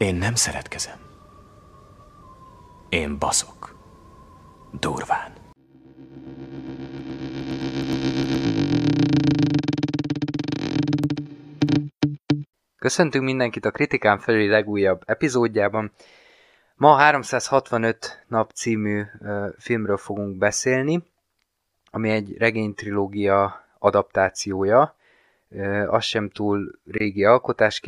Én nem szeretkezem. Én baszok. Durván. Köszöntünk mindenkit a Kritikán felüli legújabb epizódjában. Ma a 365 nap című uh, filmről fogunk beszélni, ami egy regénytrilógia adaptációja. Uh, az sem túl régi alkotás,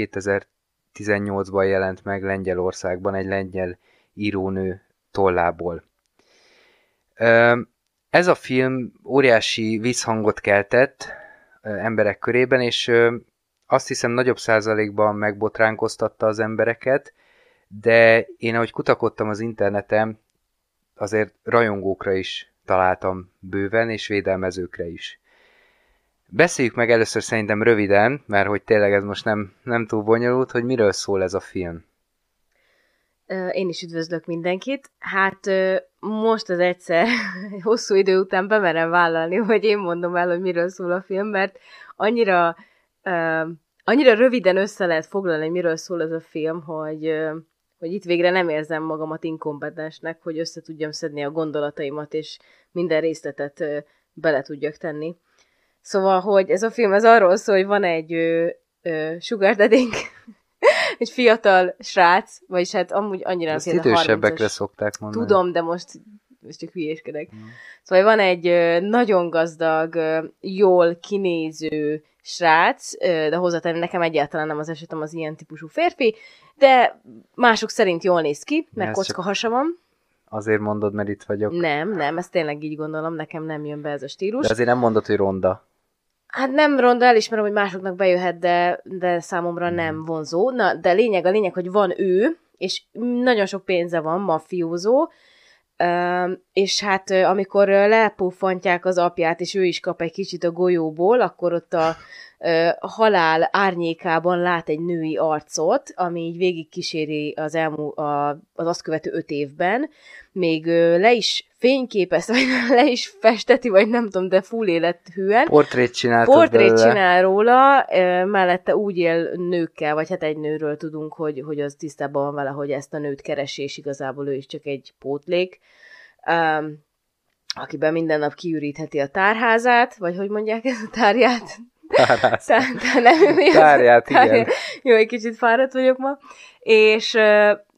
2018-ban jelent meg Lengyelországban egy lengyel írónő tollából. Ez a film óriási visszhangot keltett emberek körében, és azt hiszem nagyobb százalékban megbotránkoztatta az embereket, de én ahogy kutakodtam az interneten, azért rajongókra is találtam bőven, és védelmezőkre is. Beszéljük meg először szerintem röviden, mert hogy tényleg ez most nem, nem túl bonyolult, hogy miről szól ez a film. Én is üdvözlök mindenkit. Hát most az egyszer, hosszú idő után bemerem vállalni, hogy én mondom el, hogy miről szól a film, mert annyira annyira röviden össze lehet foglalni, hogy miről szól ez a film, hogy, hogy itt végre nem érzem magamat inkompetensnek, hogy össze tudjam szedni a gondolataimat, és minden részletet bele tudjak tenni. Szóval, hogy ez a film ez arról szól, hogy van egy ö, ö, sugar egy fiatal srác, vagyis hát amúgy annyira Ezt idősebbekre szokták mondani. Tudom, de most, most csak hülyéskedek. Mm. Szóval van egy ö, nagyon gazdag, ö, jól kinéző srác, de hozzátenni nekem egyáltalán nem az esetem az ilyen típusú férfi, de mások szerint jól néz ki, mert Ez kocka hasa van. Azért mondod, mert itt vagyok. Nem, nem, ezt tényleg így gondolom, nekem nem jön be ez a stílus. De azért nem mondod, hogy ronda. Hát nem ronda, elismerem, hogy másoknak bejöhet, de, de számomra hmm. nem vonzó. Na, de lényeg a lényeg, hogy van ő, és nagyon sok pénze van, mafiózó, és hát amikor lepufantják az apját, és ő is kap egy kicsit a golyóból, akkor ott a halál árnyékában lát egy női arcot, ami így végig kíséri az, elmú, a, az azt követő öt évben, még le is fényképez, vagy le is festeti, vagy nem tudom, de full élethűen. Portrét csinál. Portrét csinál róla, mellette úgy él nőkkel, vagy hát egy nőről tudunk, hogy, hogy az tisztában van vele, hogy ezt a nőt keresi, és igazából ő is csak egy pótlék. Um, akiben minden nap kiürítheti a tárházát, vagy hogy mondják ez a tárját? Tárházát. Tár, nem, mi Tárját, igen. Tárját. Jó, egy kicsit fáradt vagyok ma. És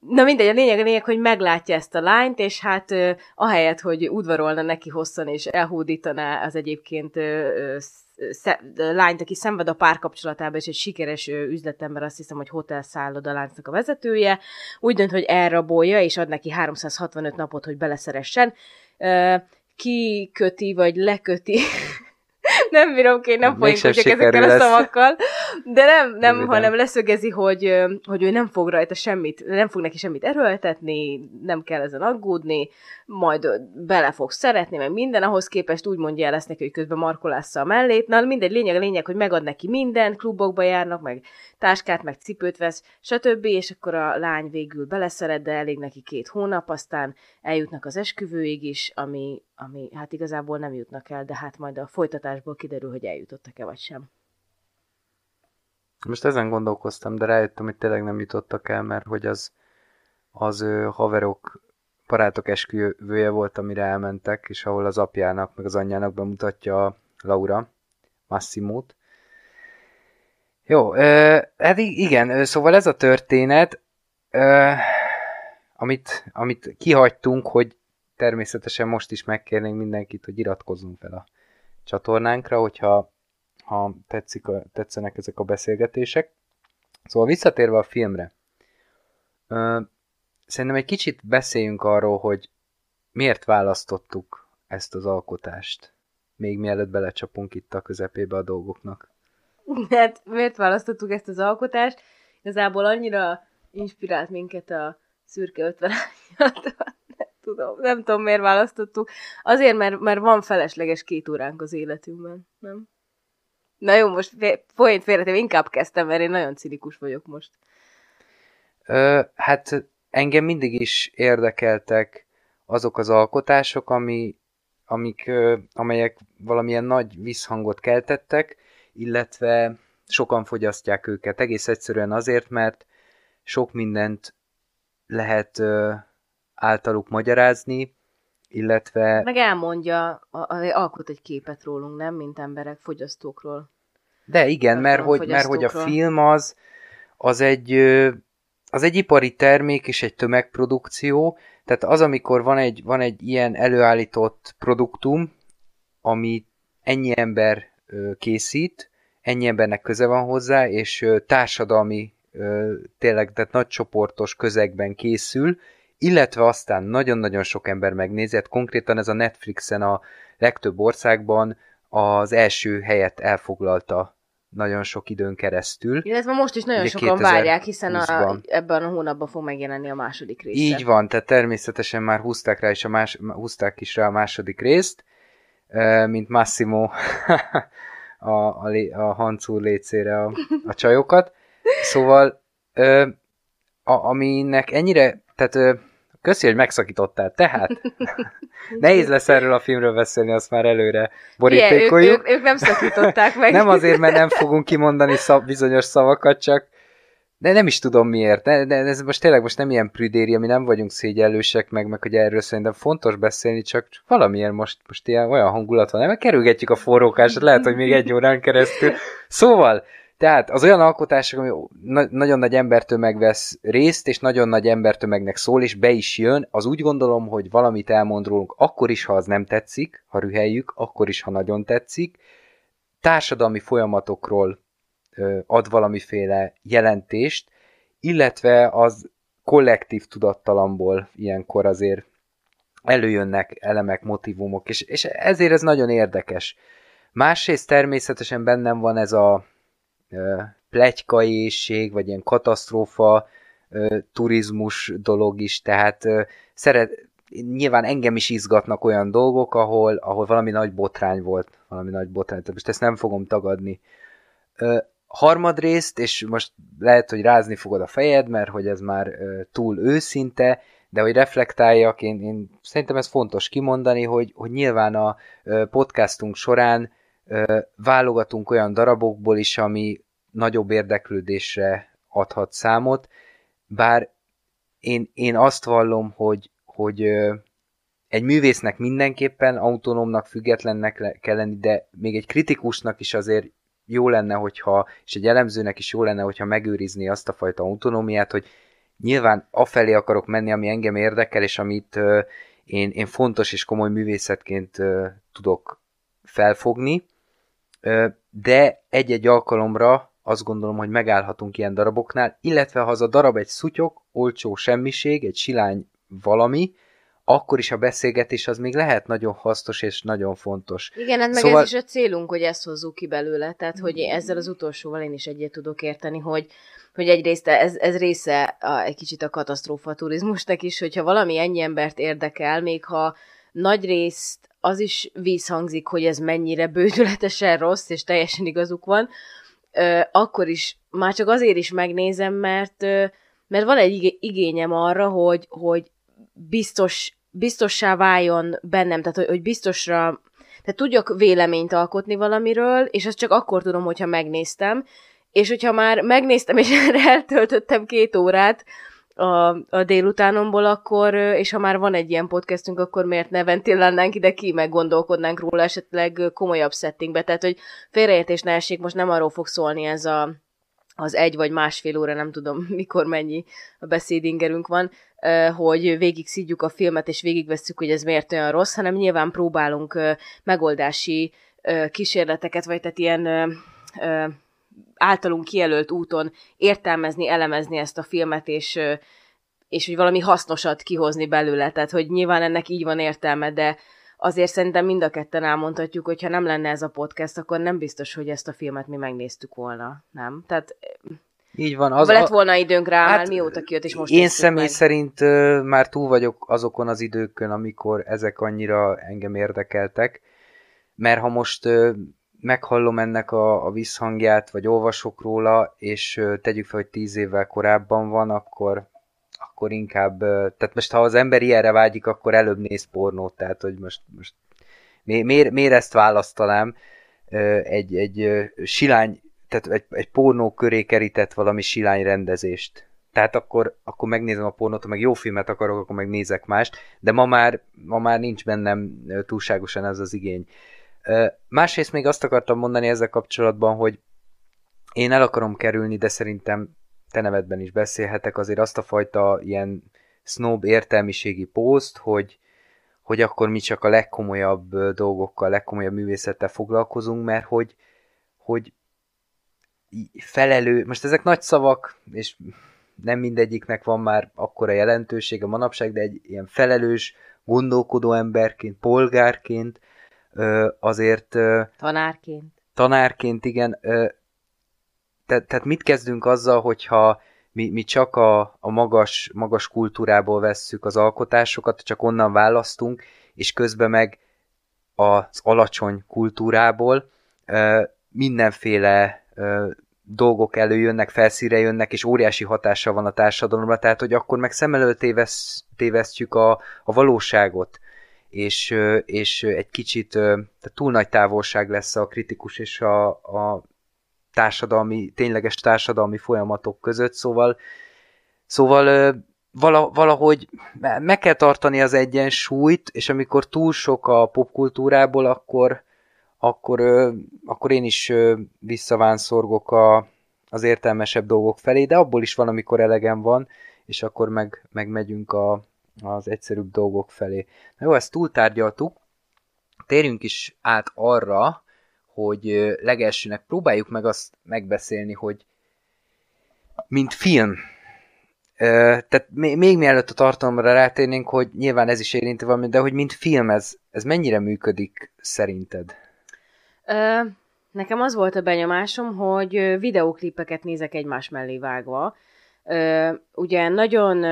na mindegy, a lényeg a lényeg, hogy meglátja ezt a lányt, és hát ahelyett, hogy udvarolna neki hosszan, és elhódítaná az egyébként lányt, aki szenved a párkapcsolatában, és egy sikeres üzletember, azt hiszem, hogy hotelszálloda láncnak a vezetője, úgy dönt, hogy elrabolja, és ad neki 365 napot, hogy beleszeressen. Kiköti, vagy leköti nem bírom ki, nem folyinkodjak ezekkel a szavakkal, de nem, nem hanem leszögezi, hogy, hogy ő nem fog rajta semmit, nem fog neki semmit erőltetni, nem kell ezen aggódni, majd bele fog szeretni, meg minden, ahhoz képest úgy mondja el lesz neki, hogy közben markolásza a mellét. Na, mindegy, lényeg a lényeg, hogy megad neki minden, klubokba járnak, meg táskát, meg cipőt vesz, stb. És akkor a lány végül beleszeret, de elég neki két hónap, aztán eljutnak az esküvőig is, ami, ami hát igazából nem jutnak el, de hát majd a folytatásból kiderül, hogy eljutottak-e vagy sem. Most ezen gondolkoztam, de rájöttem, hogy tényleg nem jutottak el, mert hogy az, az haverok, barátok esküvője volt, amire elmentek, és ahol az apjának, meg az anyjának bemutatja Laura Massimót, jó, ö, hát igen, szóval ez a történet, ö, amit, amit kihagytunk, hogy természetesen most is megkérnénk mindenkit, hogy iratkozzunk fel a csatornánkra, hogyha ha tetszik tetszenek ezek a beszélgetések. Szóval visszatérve a filmre, ö, szerintem egy kicsit beszéljünk arról, hogy miért választottuk ezt az alkotást, még mielőtt belecsapunk itt a közepébe a dolgoknak. Hát miért választottuk ezt az alkotást? Igazából annyira inspirált minket a szürke 50 nem tudom, nem tudom miért választottuk. Azért, mert, mert van felesleges két óránk az életünkben, nem? Na jó, most folyét félretem, inkább kezdtem, mert én nagyon cinikus vagyok most. Ö, hát engem mindig is érdekeltek azok az alkotások, ami, amik, ö, amelyek valamilyen nagy visszhangot keltettek, illetve sokan fogyasztják őket. Egész egyszerűen azért, mert sok mindent lehet ö, általuk magyarázni, illetve... Meg elmondja, alkot egy képet rólunk, nem? Mint emberek, fogyasztókról. De igen, mert hogy, mert hogy a film az, az egy, az egy ipari termék és egy tömegprodukció, tehát az, amikor van egy, van egy ilyen előállított produktum, ami ennyi ember készít, ennyi embernek köze van hozzá, és társadalmi, tényleg, tehát nagy csoportos közegben készül, illetve aztán nagyon-nagyon sok ember megnézi, hát konkrétan ez a Netflixen a legtöbb országban az első helyet elfoglalta nagyon sok időn keresztül. Illetve most is nagyon sokan várják, hiszen a, ebben a hónapban fog megjelenni a második rész. Így van, tehát természetesen már húzták rá is a más, húzták is rá a második részt, mint Massimo a, a, a Hancúr létszére a, a csajokat. Szóval a, aminek ennyire, tehát Köszi, hogy megszakítottál. Tehát nehéz lesz erről a filmről beszélni, azt már előre borítékoljuk. Ők, ők, ők nem szakították meg. nem azért, mert nem fogunk kimondani szav, bizonyos szavakat, csak de nem is tudom miért. De, de ez most tényleg most nem ilyen prüdéri, mi nem vagyunk szégyellősek meg, meg hogy erről szerintem fontos beszélni, csak, valamiért most, most ilyen olyan hangulat van, mert kerülgetjük a forrókásat, lehet, hogy még egy órán keresztül. Szóval, tehát az olyan alkotások, ami na- nagyon nagy embertömeg vesz részt, és nagyon nagy embertömegnek szól, és be is jön, az úgy gondolom, hogy valamit elmond rólunk, akkor is, ha az nem tetszik, ha rüheljük, akkor is, ha nagyon tetszik, társadalmi folyamatokról ö, ad valamiféle jelentést, illetve az kollektív tudattalamból ilyenkor azért előjönnek elemek, motivumok, és, és ezért ez nagyon érdekes. Másrészt természetesen bennem van ez a plegykaészség, vagy ilyen katasztrófa turizmus dolog is, tehát szeret, nyilván engem is izgatnak olyan dolgok, ahol, ahol valami nagy botrány volt, valami nagy botrány, tehát most ezt nem fogom tagadni. Harmadrészt, és most lehet, hogy rázni fogod a fejed, mert hogy ez már túl őszinte, de hogy reflektáljak, én, én szerintem ez fontos kimondani, hogy, hogy nyilván a podcastunk során válogatunk olyan darabokból is, ami nagyobb érdeklődésre adhat számot, bár én, én azt vallom, hogy, hogy egy művésznek mindenképpen autonómnak, függetlennek kell lenni, de még egy kritikusnak is azért jó lenne, hogyha, és egy elemzőnek is jó lenne, hogyha megőrizni azt a fajta autonómiát, hogy nyilván afelé akarok menni, ami engem érdekel, és amit én, én fontos és komoly művészetként tudok felfogni, de egy-egy alkalomra azt gondolom, hogy megállhatunk ilyen daraboknál, illetve ha az a darab egy szutyok, olcsó semmiség, egy silány valami, akkor is a beszélgetés az még lehet nagyon hasznos és nagyon fontos. Igen, hát meg szóval... ez is a célunk, hogy ezt hozzuk ki belőle, tehát hogy ezzel az utolsóval én is egyet tudok érteni, hogy, hogy egyrészt ez, ez része a, egy kicsit a katasztrófa turizmusnak is, hogyha valami ennyi embert érdekel, még ha nagy részt az is vízhangzik, hogy ez mennyire bődületesen rossz, és teljesen igazuk van, akkor is már csak azért is megnézem, mert, mert van egy igényem arra, hogy, hogy biztos, biztossá váljon bennem, tehát hogy, hogy biztosra, tehát tudjak véleményt alkotni valamiről, és azt csak akkor tudom, hogyha megnéztem, és hogyha már megnéztem, és erre eltöltöttem két órát, a, a délutánomból akkor, és ha már van egy ilyen podcastünk, akkor miért ne ventilálnánk ide ki, meg gondolkodnánk róla esetleg komolyabb settingbe. Tehát, hogy félreértés ne essék, most nem arról fog szólni ez a, az egy vagy másfél óra, nem tudom mikor mennyi a beszédingerünk van, hogy végig szídjuk a filmet, és végigvesszük, hogy ez miért olyan rossz, hanem nyilván próbálunk megoldási kísérleteket, vagy tehát ilyen általunk kijelölt úton értelmezni, elemezni ezt a filmet, és, és hogy valami hasznosat kihozni belőle. Tehát, hogy nyilván ennek így van értelme, de azért szerintem mind a ketten elmondhatjuk, hogy ha nem lenne ez a podcast, akkor nem biztos, hogy ezt a filmet mi megnéztük volna, nem? Tehát így van. Az, lett volna időnk rá, hát, már mióta kijött, és most Én személy meg. szerint uh, már túl vagyok azokon az időkön, amikor ezek annyira engem érdekeltek, mert ha most uh, meghallom ennek a, a visszhangját, vagy olvasok róla, és tegyük fel, hogy tíz évvel korábban van, akkor, akkor inkább, tehát most ha az ember ilyenre vágyik, akkor előbb néz pornót, tehát hogy most, most mi, miért, miért ezt választanám egy, egy silány, tehát egy, egy pornó köré kerített valami silány rendezést. tehát akkor, akkor megnézem a pornót, ha meg jó filmet akarok, akkor meg nézek mást, de ma már, ma már nincs bennem túlságosan ez az igény. Másrészt még azt akartam mondani ezzel kapcsolatban, hogy én el akarom kerülni, de szerintem te nevedben is beszélhetek, azért azt a fajta ilyen snob értelmiségi pószt, hogy, hogy akkor mi csak a legkomolyabb dolgokkal, legkomolyabb művészettel foglalkozunk, mert hogy, hogy felelő, most ezek nagy szavak, és nem mindegyiknek van már akkora jelentősége manapság, de egy ilyen felelős, gondolkodó emberként, polgárként, azért... Tanárként. Tanárként, igen. Te, tehát mit kezdünk azzal, hogyha mi, mi csak a, a magas, magas kultúrából vesszük az alkotásokat, csak onnan választunk, és közben meg az alacsony kultúrából mindenféle dolgok előjönnek, felszíre jönnek, és óriási hatással van a társadalomra, tehát hogy akkor meg szem előtt tévesz, tévesztjük a, a valóságot, és, és egy kicsit tehát túl nagy távolság lesz a kritikus és a, a társadalmi, tényleges társadalmi folyamatok között, szóval, szóval valahogy meg kell tartani az egyensúlyt, és amikor túl sok a popkultúrából, akkor, akkor, akkor én is visszavánszorgok a, az értelmesebb dolgok felé, de abból is van, amikor elegem van, és akkor meg, meg megyünk a, az egyszerűbb dolgok felé. Na jó, ezt túltárgyaltuk, térjünk is át arra, hogy legelsőnek próbáljuk meg azt megbeszélni, hogy mint film, tehát még mielőtt a tartalomra rátérnénk, hogy nyilván ez is érinti valami, de hogy mint film ez, ez mennyire működik szerinted? Ö, nekem az volt a benyomásom, hogy videóklipeket nézek egymás mellé vágva. Ö, ugye nagyon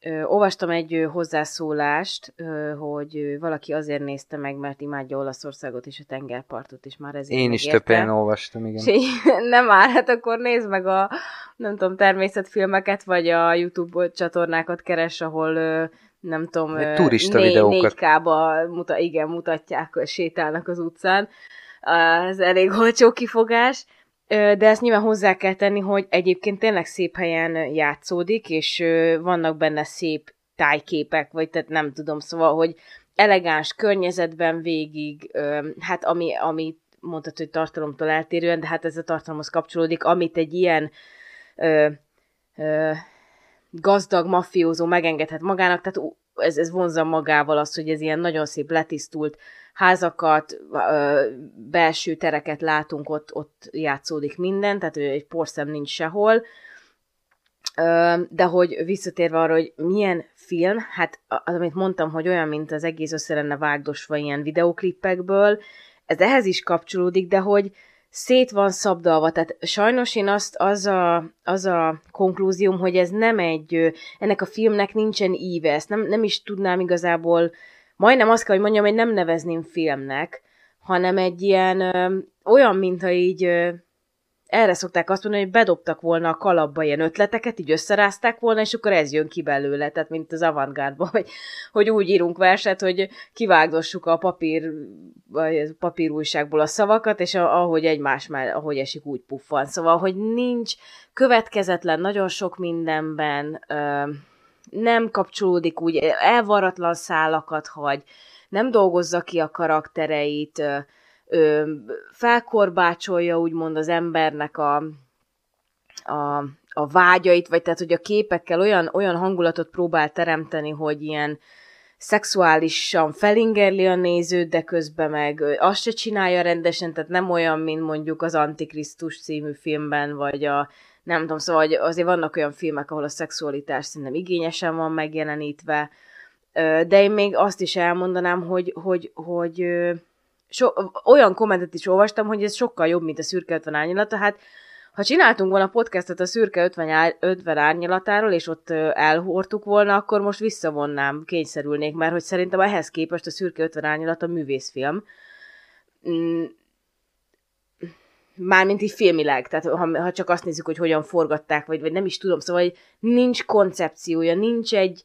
Ö, olvastam egy ö, hozzászólást, ö, hogy valaki azért nézte meg, mert imádja Olaszországot és a tengerpartot, és már ezért Én is több ilyen olvastam, igen. És nem áll, hát akkor nézd meg a, nem tudom, természetfilmeket, vagy a YouTube csatornákat keres, ahol nem tudom, turista né- videókat. 4K-ba muta, igen, mutatják, sétálnak az utcán. Ez elég olcsó kifogás de ezt nyilván hozzá kell tenni, hogy egyébként tényleg szép helyen játszódik, és vannak benne szép tájképek, vagy tehát nem tudom, szóval, hogy elegáns környezetben végig, hát ami, ami mondtad, hogy tartalomtól eltérően, de hát ez a tartalomhoz kapcsolódik, amit egy ilyen ö, ö, gazdag mafiózó megengedhet magának, tehát ez, ez vonza magával azt, hogy ez ilyen nagyon szép letisztult házakat, belső tereket látunk, ott, ott játszódik minden, tehát egy porszem nincs sehol. De hogy visszatérve arra, hogy milyen film, hát az, amit mondtam, hogy olyan, mint az egész össze lenne vágdosva ilyen videoklippekből, ez ehhez is kapcsolódik, de hogy szét van szabdalva, tehát sajnos én azt, az a, az a konklúzióm, hogy ez nem egy, ennek a filmnek nincsen íve, ezt nem, nem is tudnám igazából majdnem azt kell, hogy mondjam, hogy nem nevezném filmnek, hanem egy ilyen ö, olyan, mintha így ö, erre szokták azt mondani, hogy bedobtak volna a kalapba ilyen ötleteket, így összerázták volna, és akkor ez jön ki belőle, tehát mint az avantgárdban, hogy, hogy úgy írunk verset, hogy kivágdossuk a papír, vagy papírújságból a szavakat, és ahogy egymás már, ahogy esik, úgy puffan. Szóval, hogy nincs következetlen nagyon sok mindenben, ö, nem kapcsolódik úgy, elvaratlan szálakat hagy, nem dolgozza ki a karaktereit, ö, felkorbácsolja úgymond az embernek a, a, a vágyait, vagy tehát, hogy a képekkel olyan, olyan hangulatot próbál teremteni, hogy ilyen szexuálisan felingerli a nézőt, de közben meg azt se csinálja rendesen, tehát nem olyan, mint mondjuk az Antikrisztus című filmben, vagy a nem tudom, szóval hogy azért vannak olyan filmek, ahol a szexualitás szerintem igényesen van megjelenítve, de én még azt is elmondanám, hogy, hogy, hogy so, olyan kommentet is olvastam, hogy ez sokkal jobb, mint a szürke 50 árnyalata. Hát, ha csináltunk volna podcastot a szürke 50, 50 árnyalatáról, és ott elhortuk volna, akkor most visszavonnám, kényszerülnék, mert hogy szerintem ehhez képest a szürke 50 árnyalat a művészfilm mm, mármint így filmileg, tehát ha, ha csak azt nézzük, hogy hogyan forgatták, vagy, vagy nem is tudom, szóval hogy nincs koncepciója, nincs egy,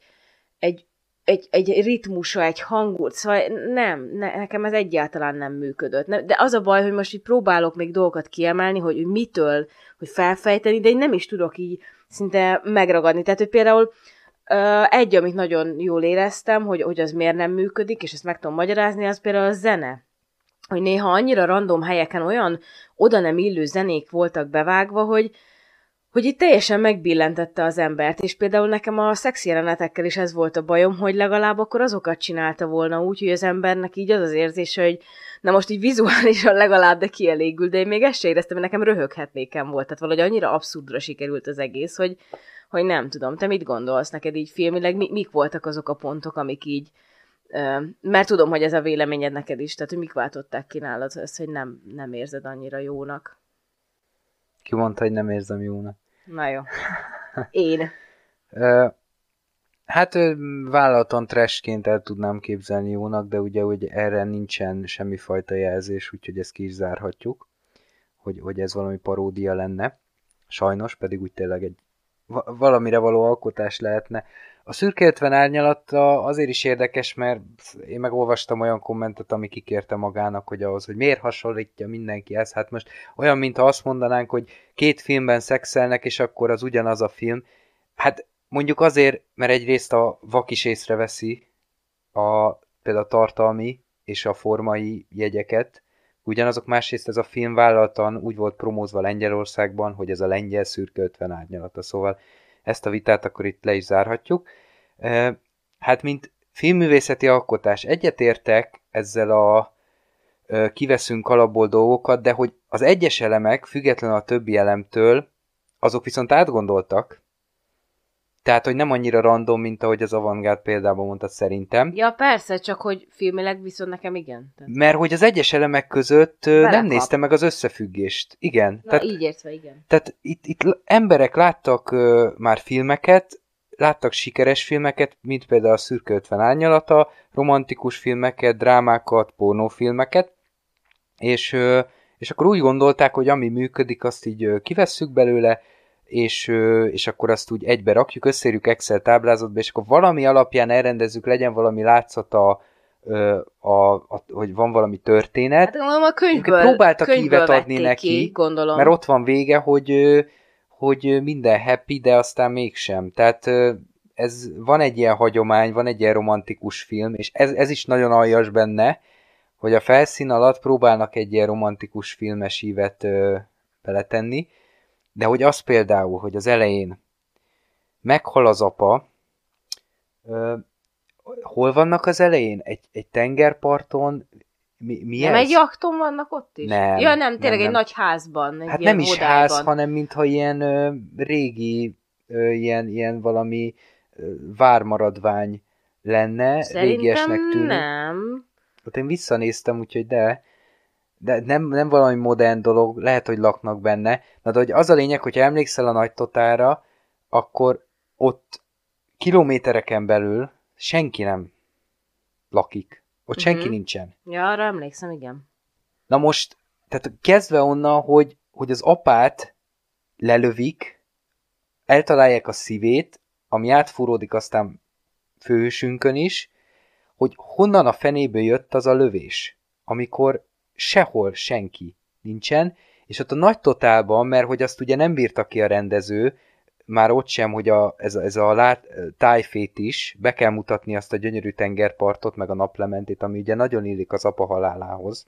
egy, egy, egy ritmusa, egy hangut, szóval nem, ne, nekem ez egyáltalán nem működött. De az a baj, hogy most így próbálok még dolgokat kiemelni, hogy, hogy mitől, hogy felfejteni, de én nem is tudok így szinte megragadni. Tehát, hogy például egy, amit nagyon jól éreztem, hogy, hogy az miért nem működik, és ezt meg tudom magyarázni, az például a zene. Hogy néha annyira random helyeken olyan oda nem illő zenék voltak bevágva, hogy, hogy itt teljesen megbillentette az embert, és például nekem a szexi jelenetekkel is ez volt a bajom, hogy legalább akkor azokat csinálta volna úgy, hogy az embernek így az az érzése, hogy na most így vizuálisan legalább, de kielégül, de én még ezt se éreztem, hogy nekem röhöghetnékem volt, tehát valahogy annyira abszurdra sikerült az egész, hogy, hogy nem tudom, te mit gondolsz? Neked így filmileg, mi, mik voltak azok a pontok, amik így, mert tudom, hogy ez a véleményed neked is, tehát hogy mik váltották ki nálad ezt, hogy nem, nem érzed annyira jónak. Ki mondta, hogy nem érzem jónak? Na jó. Én. hát vállalaton trashként el tudnám képzelni jónak, de ugye hogy erre nincsen semmifajta jelzés, úgyhogy ezt ki is zárhatjuk, hogy, hogy ez valami paródia lenne. Sajnos, pedig úgy tényleg egy valamire való alkotás lehetne. A szürke 50 árnyalata azért is érdekes, mert én megolvastam olyan kommentet, ami kikérte magának, hogy ahhoz, hogy miért hasonlítja mindenki ezt. Hát most olyan, mintha azt mondanánk, hogy két filmben szexelnek, és akkor az ugyanaz a film. Hát mondjuk azért, mert egyrészt a vak is észreveszi a, például a tartalmi és a formai jegyeket, Ugyanazok másrészt ez a film vállaltan úgy volt promózva Lengyelországban, hogy ez a lengyel szürke 50 árnyalata, szóval ezt a vitát akkor itt le is zárhatjuk. Hát, mint filmművészeti alkotás egyetértek ezzel a kiveszünk alapból dolgokat, de hogy az egyes elemek, független a többi elemtől, azok viszont átgondoltak, tehát, hogy nem annyira random, mint ahogy az Avantgárd példában mondtad szerintem. Ja, persze, csak hogy filmileg viszont nekem igen. Tehát... Mert hogy az egyes elemek között Belekap. nem nézte meg az összefüggést. Igen. Na, tehát, így értve, igen. Tehát itt, itt emberek láttak uh, már filmeket, láttak sikeres filmeket, mint például a Szürke 50 árnyalata, romantikus filmeket, drámákat, pornófilmeket, és, és akkor úgy gondolták, hogy ami működik, azt így kivesszük belőle, és, és akkor azt úgy egybe rakjuk, összérjük Excel táblázatba, és akkor valami alapján elrendezzük, legyen valami látszata, a, a, a, hogy van valami történet. Hát gondolom a könyvből, próbáltak könyvből ívet adni neki, ki, gondolom. mert ott van vége, hogy, hogy minden happy, de aztán mégsem. Tehát ez van egy ilyen hagyomány, van egy ilyen romantikus film, és ez, ez is nagyon aljas benne, hogy a felszín alatt próbálnak egy ilyen romantikus filmes ívet ö, beletenni, de hogy az például, hogy az elején meghal az apa, ö, hol vannak az elején? Egy, egy tengerparton, mi, mi nem ez? egy jakton vannak ott is? Nem. Ja, nem, tényleg nem, egy nem. nagy házban. Egy hát nem is odályban. ház, hanem mintha ilyen ö, régi, ö, ilyen, ilyen valami ö, vármaradvány lenne, Szerintem régiesnek tűnik. nem. Ott én visszanéztem, úgyhogy de de nem, nem valami modern dolog, lehet, hogy laknak benne. Na de hogy az a lényeg, hogyha emlékszel a nagy totára, akkor ott kilométereken belül senki nem lakik. Ott uh-huh. senki nincsen. Ja, arra emlékszem, igen. Na most, tehát kezdve onnan, hogy, hogy az apát lelövik, eltalálják a szívét, ami átfúródik aztán főhősünkön is, hogy honnan a fenéből jött az a lövés, amikor sehol senki nincsen, és ott a nagy totálban, mert hogy azt ugye nem bírta ki a rendező, már ott sem, hogy a, ez, ez a lát, tájfét is, be kell mutatni azt a gyönyörű tengerpartot, meg a naplementét, ami ugye nagyon illik az apa halálához,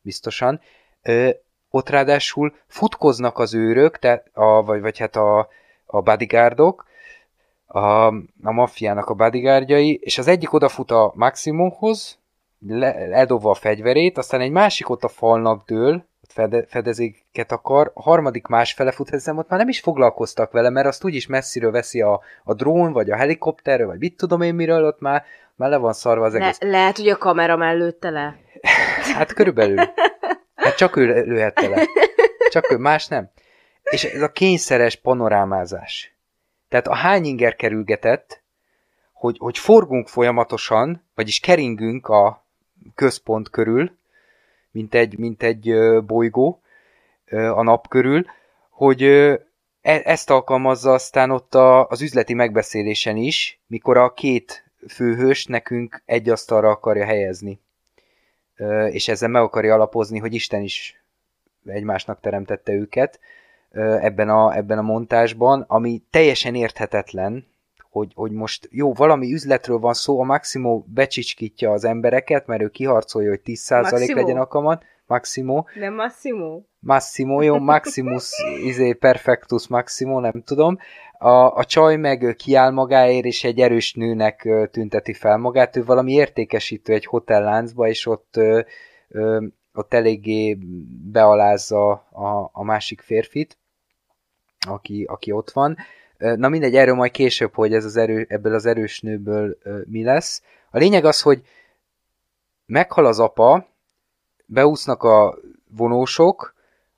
biztosan. Ö, ott ráadásul futkoznak az őrök, tehát a, vagy, vagy hát a, a bodyguardok, a, a maffiának a bodyguardjai, és az egyik odafut a Maximumhoz, eldobva a fegyverét, aztán egy másik ott a falnak dől, ott fede, fedezéket akar, a harmadik másfele fut, hiszem ott már nem is foglalkoztak vele, mert azt úgyis messziről veszi a, a drón, vagy a helikopterről, vagy mit tudom én miről, ott már, már le van szarva az egész. Le, lehet, hogy a kamera mellőtte le. hát körülbelül. Hát csak ő lőhette le. Csak ő, más nem. És ez a kényszeres panorámázás. Tehát a hány inger kerülgetett, hogy, hogy forgunk folyamatosan, vagyis keringünk a, központ körül, mint egy, mint egy bolygó a nap körül, hogy e, ezt alkalmazza aztán ott a, az üzleti megbeszélésen is, mikor a két főhős nekünk egy asztalra akarja helyezni. És ezzel meg akarja alapozni, hogy Isten is egymásnak teremtette őket. ebben a, ebben a montásban, ami teljesen érthetetlen, hogy, hogy most jó, valami üzletről van szó, a Maximo becsicskítja az embereket, mert ő kiharcolja, hogy 10% Maximo. legyen a kamat. Maximo. Nem Massimo. Massimo, jó, Maximus, izé, Perfectus Maximo, nem tudom. A, a csaj meg kiáll magáért, és egy erős nőnek tünteti fel magát. Ő valami értékesítő egy hotelláncba, és ott, ö, ö, ott eléggé bealázza a, a másik férfit, aki, aki ott van. Na mindegy, erről majd később, hogy ez az erő, ebből az erős nőből mi lesz. A lényeg az, hogy meghal az apa, beúsznak a vonósok,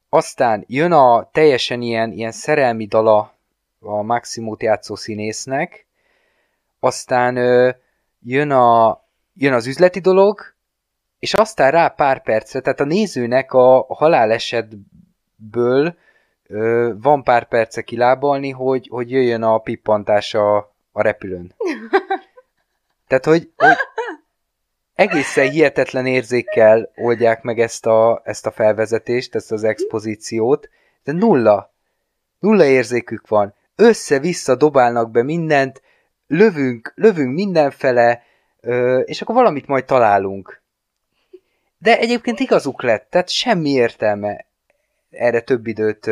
aztán jön a teljesen ilyen, ilyen szerelmi dala a Maximót játszó színésznek, aztán ö, jön, a, jön az üzleti dolog, és aztán rá pár percre, tehát a nézőnek a, a halálesetből van pár perce kilábalni, hogy, hogy jöjjön a pippantás a, a repülőn. Tehát, hogy, hogy egészen hihetetlen érzékkel oldják meg ezt a, ezt a felvezetést, ezt az expozíciót, de nulla. Nulla érzékük van. Össze-vissza dobálnak be mindent, lövünk, lövünk mindenfele, és akkor valamit majd találunk. De egyébként igazuk lett, tehát semmi értelme erre több időt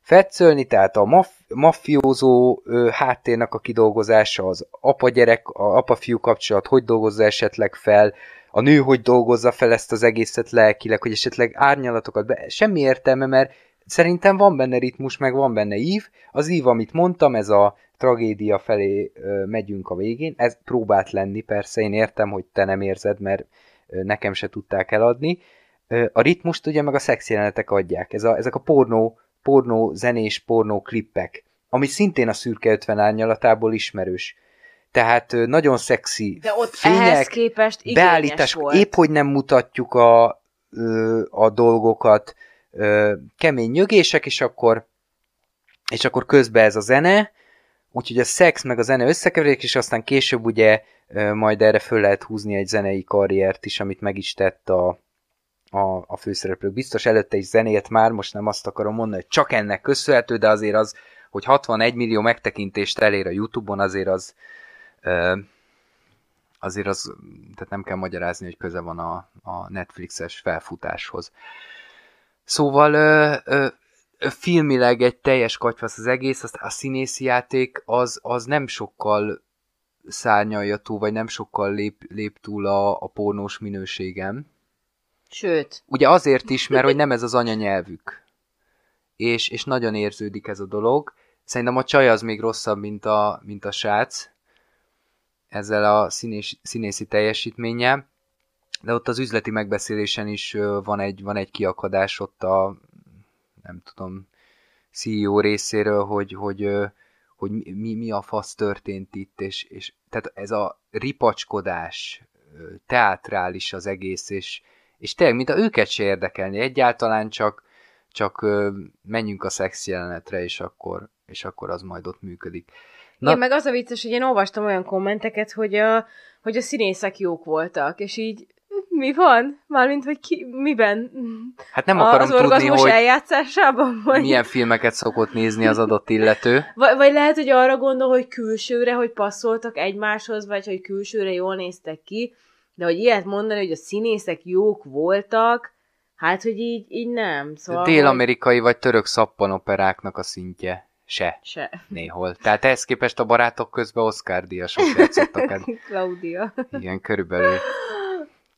fetszölni, tehát a maff, maffiózó háttérnek a kidolgozása, az apa-gyerek, a apa-fiú kapcsolat, hogy dolgozza esetleg fel, a nő hogy dolgozza fel ezt az egészet lelkileg, hogy esetleg árnyalatokat be... Semmi értelme, mert szerintem van benne ritmus, meg van benne ív. Az ív, amit mondtam, ez a tragédia felé ö, megyünk a végén. Ez próbált lenni, persze, én értem, hogy te nem érzed, mert ö, nekem se tudták eladni. A ritmust ugye meg a szexjelenetek adják. Ez a, ezek a pornó pornó, zenés pornó klippek, ami szintén a szürke 50 árnyalatából ismerős. Tehát nagyon szexi De ott fények, ehhez képest beállítás, volt. épp hogy nem mutatjuk a, a dolgokat, kemény nyögések, és akkor és akkor közben ez a zene, úgyhogy a szex meg a zene összekeverik, és aztán később ugye majd erre föl lehet húzni egy zenei karriert is, amit meg is tett a, a, a főszereplők. Biztos előtte is zenélt már, most nem azt akarom mondani, hogy csak ennek köszönhető, de azért az, hogy 61 millió megtekintést elér a Youtube-on, azért az azért az, tehát nem kell magyarázni, hogy köze van a, a Netflixes felfutáshoz. Szóval ö, ö, filmileg egy teljes katyvasz az egész, azt a színészi játék az, az nem sokkal szárnyalja túl, vagy nem sokkal lép, lép túl a, a pornós minőségem. Sőt. Ugye azért is, mert hogy nem ez az anyanyelvük. És, és nagyon érződik ez a dolog. Szerintem a csaj az még rosszabb, mint a, mint a srác ezzel a színés, színészi teljesítménye. De ott az üzleti megbeszélésen is van egy, van egy kiakadás ott a, nem tudom, CEO részéről, hogy, hogy, hogy mi, mi a fasz történt itt, és, és tehát ez a ripacskodás, teátrális az egész, és, és tényleg, mint a őket se érdekelni, egyáltalán csak, csak menjünk a szex jelenetre, és akkor, és akkor az majd ott működik. Na, Igen, meg az a vicces, hogy én olvastam olyan kommenteket, hogy a, hogy a színészek jók voltak, és így mi van? Mármint, hogy ki, miben? Hát nem akarom az tudni, hogy eljátszásában? Vagy? milyen filmeket szokott nézni az adott illető. Vagy, vagy lehet, hogy arra gondol, hogy külsőre, hogy passzoltak egymáshoz, vagy hogy külsőre jól néztek ki, de hogy ilyet mondani, hogy a színészek jók voltak, hát, hogy így, így nem. Szóval, Dél-amerikai vagy török szappanoperáknak a szintje. Se. Se. Néhol. Tehát ehhez képest a barátok közben Oscar díjasok játszottak. El. Claudia. Igen, körülbelül.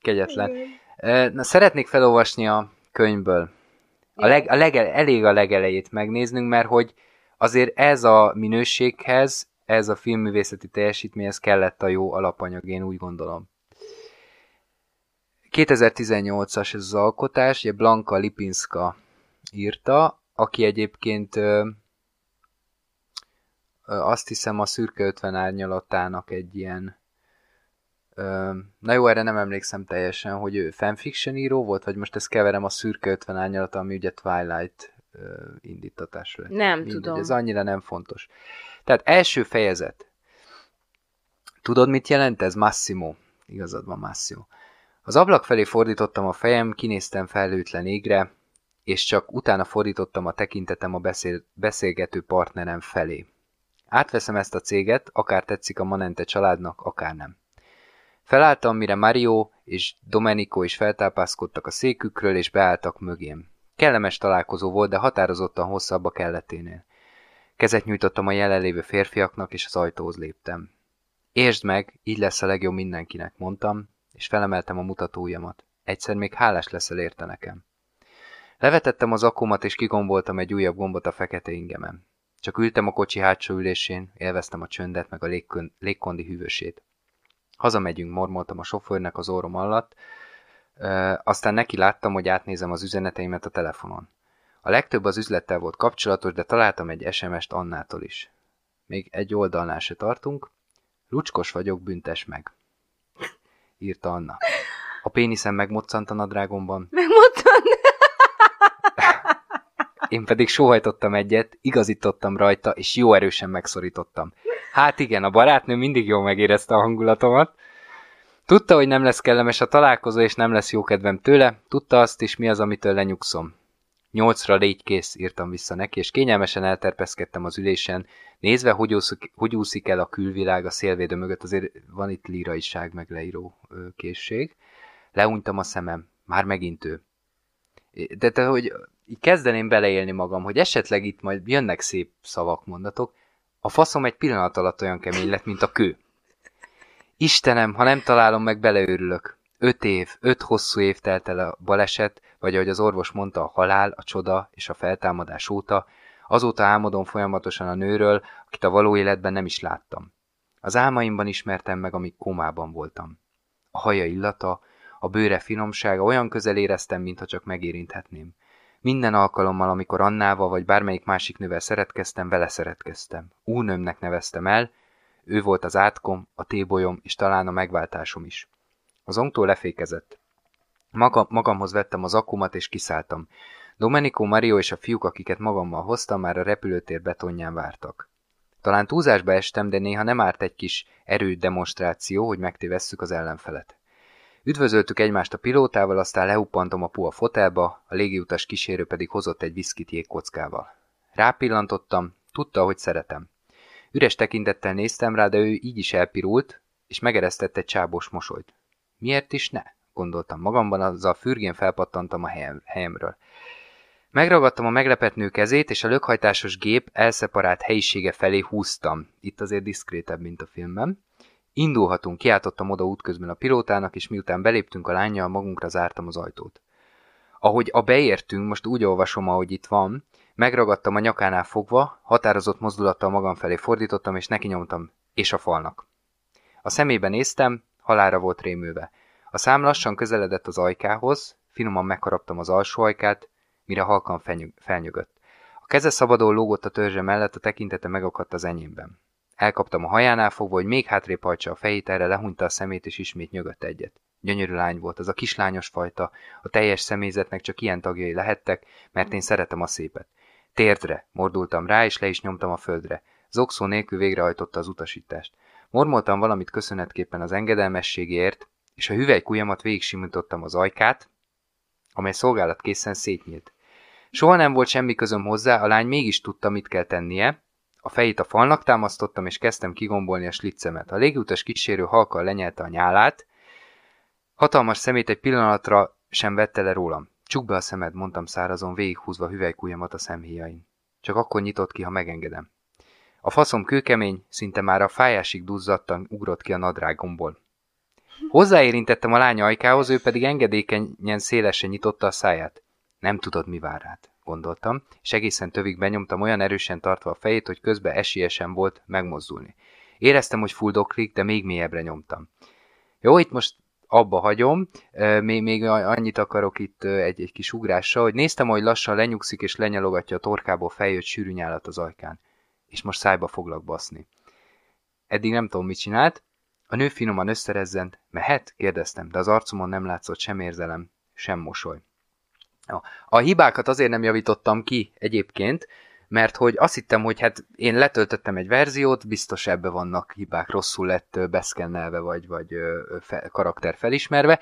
Kegyetlen. Igen. Na, szeretnék felolvasni a könyvből. A leg, a legel, elég a legelejét megnéznünk, mert hogy azért ez a minőséghez, ez a filmművészeti teljesítményhez kellett a jó alapanyag, én úgy gondolom. 2018-as ez az alkotás, ugye Blanka Lipinska írta, aki egyébként ö, ö, azt hiszem a szürke 50 árnyalatának egy ilyen ö, na jó, erre nem emlékszem teljesen, hogy ő fanfiction író volt, vagy most ezt keverem a szürke 50 árnyalata, ami ugye Twilight ö, indítatás lett. Nem Mindegy, tudom. Ez annyira nem fontos. Tehát első fejezet. Tudod, mit jelent ez? Massimo. Igazad van, Massimo. Az ablak felé fordítottam a fejem, kinéztem felhőtlen égre, és csak utána fordítottam a tekintetem a beszél, beszélgető partnerem felé. Átveszem ezt a céget, akár tetszik a Manente családnak, akár nem. Felálltam, mire Mario és Domenico is feltápászkodtak a székükről, és beálltak mögém. Kellemes találkozó volt, de határozottan hosszabb a kelleténél. Kezet nyújtottam a jelenlévő férfiaknak, és az ajtóhoz léptem. Értsd meg, így lesz a legjobb mindenkinek, mondtam, és felemeltem a mutatójamat. Egyszer még hálás leszel érte nekem. Levetettem az akkumat, és kigomboltam egy újabb gombot a fekete ingemen. Csak ültem a kocsi hátsó ülésén, élveztem a csöndet, meg a légkön, légkondi hűvösét. Hazamegyünk, mormoltam a sofőrnek az órom alatt, ö, aztán neki láttam, hogy átnézem az üzeneteimet a telefonon. A legtöbb az üzlettel volt kapcsolatos, de találtam egy SMS-t Annától is. Még egy oldalnál se tartunk. Lucskos vagyok, büntes meg. Írta Anna. A péniszem megmoccant a nadrágomban. Megmoccant? Én pedig sóhajtottam egyet, igazítottam rajta, és jó erősen megszorítottam. Hát igen, a barátnő mindig jól megérezte a hangulatomat. Tudta, hogy nem lesz kellemes a találkozó, és nem lesz jó kedvem tőle, tudta azt is, mi az, amitől lenyugszom. Nyolcra légy kész, írtam vissza neki, és kényelmesen elterpeszkedtem az ülésen, nézve, hogy úszik, hogy úszik el a külvilág a szélvédő mögött, azért van itt líraiság meg leíró készség. Leúnytam a szemem, már megint ő. De te, hogy így kezdeném beleélni magam, hogy esetleg itt majd jönnek szép szavak, mondatok, a faszom egy pillanat alatt olyan kemény lett, mint a kő. Istenem, ha nem találom meg, beleőrülök. Öt év, öt hosszú év telt el a baleset, vagy ahogy az orvos mondta, a halál, a csoda és a feltámadás óta, azóta álmodom folyamatosan a nőről, akit a való életben nem is láttam. Az álmaimban ismertem meg, amíg kómában voltam. A haja illata, a bőre finomsága olyan közel éreztem, mintha csak megérinthetném. Minden alkalommal, amikor Annával vagy bármelyik másik nővel szeretkeztem, vele szeretkeztem. Únömnek neveztem el, ő volt az átkom, a tébolyom és talán a megváltásom is. Az ongtól lefékezett. Maga, magamhoz vettem az akumat és kiszálltam. Domenico, Mario és a fiúk, akiket magammal hoztam, már a repülőtér betonján vártak. Talán túlzásba estem, de néha nem árt egy kis erődemonstráció, hogy megtévesszük az ellenfelet. Üdvözöltük egymást a pilótával, aztán leuppantom a pua fotelba, a légiutas kísérő pedig hozott egy viszkit jégkockával. Rápillantottam, tudta, hogy szeretem. Üres tekintettel néztem rá, de ő így is elpirult, és megeresztett egy csábos mosolyt. Miért is ne? Gondoltam magamban, azzal fürgén felpattantam a helyem, helyemről. Megragadtam a meglepett nő kezét, és a lökhajtásos gép elszeparált helyisége felé húztam. Itt azért diszkrétebb, mint a filmben. Indulhatunk, kiáltottam oda útközben a pilótának, és miután beléptünk a lányjal, magunkra zártam az ajtót. Ahogy a beértünk, most úgy olvasom, ahogy itt van, megragadtam a nyakánál fogva, határozott mozdulattal magam felé fordítottam, és neki nyomtam, és a falnak. A szemébe néztem, halára volt rémülve. A szám lassan közeledett az ajkához, finoman megharaptam az alsó ajkát, mire halkan felnyögött. A keze szabadon lógott a törzse mellett, a tekintete megakadt az enyémben. Elkaptam a hajánál fogva, hogy még hátrébb hajtsa a fejét, erre lehunta a szemét, és ismét nyögött egyet. Gyönyörű lány volt, az a kislányos fajta, a teljes személyzetnek csak ilyen tagjai lehettek, mert én szeretem a szépet. Térdre, mordultam rá, és le is nyomtam a földre. Zokszó nélkül végrehajtotta az utasítást. Mormoltam valamit köszönetképpen az engedelmességért, és a hüvelykujjamat végig simítottam az ajkát, amely szolgálat készen szétnyílt. Soha nem volt semmi közöm hozzá, a lány mégis tudta, mit kell tennie, a fejét a falnak támasztottam, és kezdtem kigombolni a sliccemet. A légutas kísérő halkkal lenyelte a nyálát. Hatalmas szemét egy pillanatra sem vette le rólam. Csuk be a szemed, mondtam szárazon, végighúzva hüvelykújamat a szemhéjain. Csak akkor nyitott ki, ha megengedem. A faszom kőkemény, szinte már a fájásig duzzadtan ugrott ki a nadrágomból. Hozzáérintettem a lánya ajkához, ő pedig engedékenyen szélesen nyitotta a száját. Nem tudod, mi vár rád gondoltam, és egészen tövig benyomtam olyan erősen tartva a fejét, hogy közben esélyesen volt megmozdulni. Éreztem, hogy fuldoklik, de még mélyebbre nyomtam. Jó, itt most abba hagyom, még, még annyit akarok itt egy, egy kis ugrással, hogy néztem, hogy lassan lenyugszik és lenyalogatja a torkából feljött sűrű nyálat az ajkán. És most szájba foglak baszni. Eddig nem tudom, mit csinált. A nő finoman összerezzent. Mehet? kérdeztem, de az arcomon nem látszott sem érzelem, sem mosoly. A hibákat azért nem javítottam ki egyébként, mert hogy azt hittem, hogy hát én letöltöttem egy verziót, biztos ebbe vannak hibák, rosszul lett beszkennelve, vagy, vagy fe, karakter felismerve,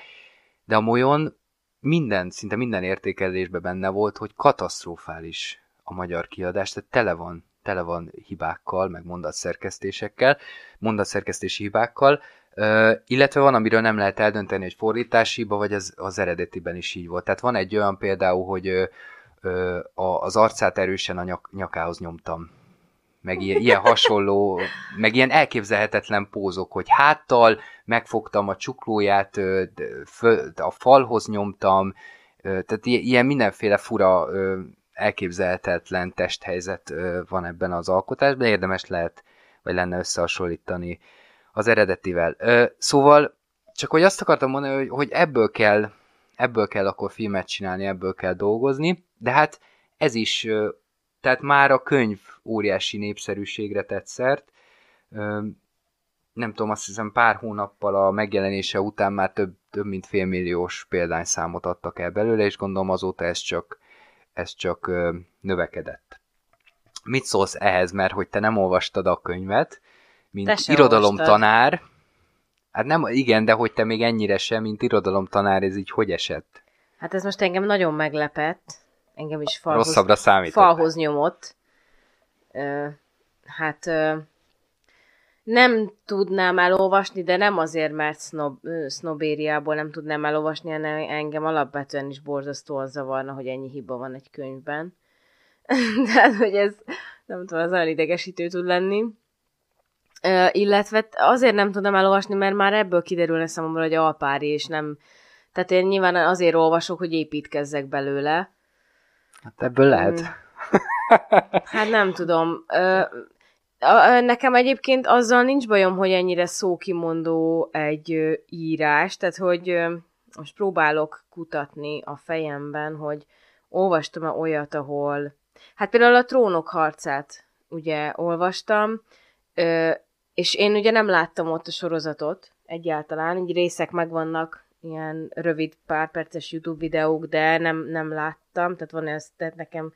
de a molyon minden, szinte minden értékelésben benne volt, hogy katasztrofális a magyar kiadás, tehát tele van, tele van hibákkal, meg mondatszerkesztésekkel, mondatszerkesztési hibákkal, illetve van, amiről nem lehet eldönteni, hogy fordítási hiba, vagy az, az eredetiben is így volt. Tehát van egy olyan például, hogy uh, az arcát erősen a nyak, nyakához nyomtam. Meg ilyen, ilyen hasonló, meg ilyen elképzelhetetlen pózok, hogy háttal megfogtam a csuklóját, a falhoz nyomtam, tehát ilyen mindenféle fura elképzelhetetlen testhelyzet van ebben az alkotásban, érdemes lehet, vagy lenne összehasonlítani az eredetivel. Szóval csak hogy azt akartam mondani, hogy, ebből kell ebből kell akkor filmet csinálni, ebből kell dolgozni, de hát ez is, tehát már a könyv óriási népszerűségre tett szert, nem tudom, azt hiszem pár hónappal a megjelenése után már több, több mint félmilliós példányszámot adtak el belőle, és gondolom azóta ez csak, ez csak növekedett. Mit szólsz ehhez, mert hogy te nem olvastad a könyvet, mint irodalomtanár, olvastad. hát nem, igen, de hogy te még ennyire sem, mint irodalomtanár, ez így hogy esett? Hát ez most engem nagyon meglepett, engem is falhoz, Rosszabbra falhoz nyomott. Uh, hát uh, nem tudnám elolvasni, de nem azért, mert sznob, sznobériából nem tudnám elolvasni, hanem engem alapvetően is borzasztóan zavarna, hogy ennyi hiba van egy könyvben. Tehát, hogy ez nem tudom, az olyan idegesítő tud lenni. Uh, illetve azért nem tudom elolvasni, mert már ebből kiderülne számomra, hogy alpári, és nem... Tehát én nyilván azért olvasok, hogy építkezzek belőle. Hát ebből lehet. Mm. Hát nem tudom. Uh, Nekem egyébként azzal nincs bajom, hogy ennyire szókimondó egy írás, tehát hogy most próbálok kutatni a fejemben, hogy olvastam-e olyat, ahol... Hát például a Trónok harcát ugye olvastam, és én ugye nem láttam ott a sorozatot egyáltalán, így részek megvannak, ilyen rövid pár perces YouTube videók, de nem, nem láttam, tehát van ez, tehát nekem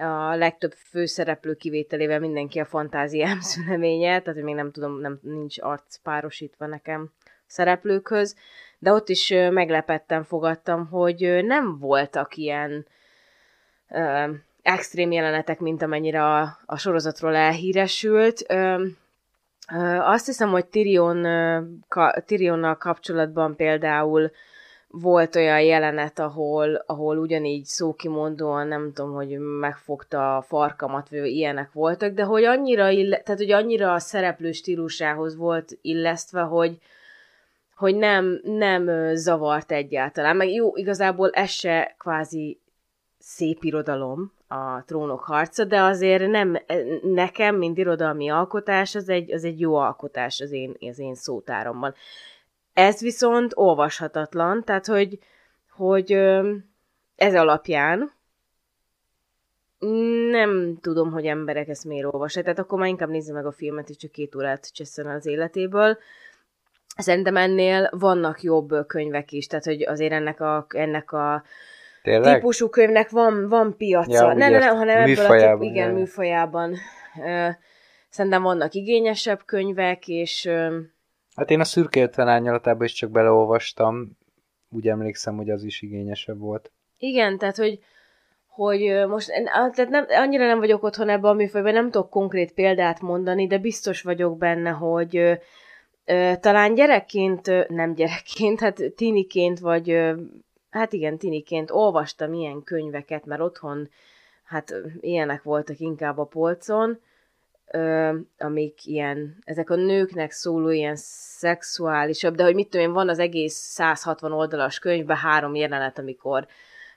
a legtöbb főszereplő kivételével mindenki a fantáziám szüleménye, tehát még nem tudom, nem, nincs arc párosítva nekem szereplőkhöz, de ott is meglepetten fogadtam, hogy nem voltak ilyen ö, extrém jelenetek, mint amennyire a, a sorozatról elhíresült. Ö, ö, azt hiszem, hogy Tyrion, ka, Tyrionnal kapcsolatban például volt olyan jelenet, ahol, ahol ugyanígy szókimondóan, nem tudom, hogy megfogta a farkamat, vagy ilyenek voltak, de hogy annyira, ille, tehát, hogy annyira a szereplő stílusához volt illesztve, hogy, hogy nem, nem zavart egyáltalán. Meg jó, igazából ez se kvázi szép irodalom, a trónok harca, de azért nem, nekem, mint irodalmi alkotás, az egy, az egy jó alkotás az én, az én szótáromban. Ez viszont olvashatatlan, tehát hogy, hogy ez alapján nem tudom, hogy emberek ezt miért olvassák, tehát akkor már inkább nézze meg a filmet, és csak két órát cseszen az életéből. Szerintem ennél vannak jobb könyvek is, tehát hogy azért ennek a, ennek a Tényleg? típusú könyvnek van, van piaca. Ja, ne, ne, ne, hanem ebből a típ, igen, műfajában. Szerintem vannak igényesebb könyvek, és Hát én a szürke 50 árnyalatában is csak beleolvastam, úgy emlékszem, hogy az is igényesebb volt. Igen, tehát hogy, hogy most tehát nem, annyira nem vagyok otthon ebben a műfajban, nem tudok konkrét példát mondani, de biztos vagyok benne, hogy ö, talán gyerekként, nem gyerekként, hát tiniként, vagy ö, hát igen, tiniként olvastam ilyen könyveket, mert otthon hát ilyenek voltak inkább a polcon, amik ilyen, ezek a nőknek szóló ilyen szexuálisabb, de hogy mit tudom én, van az egész 160 oldalas könyvben három jelenet, amikor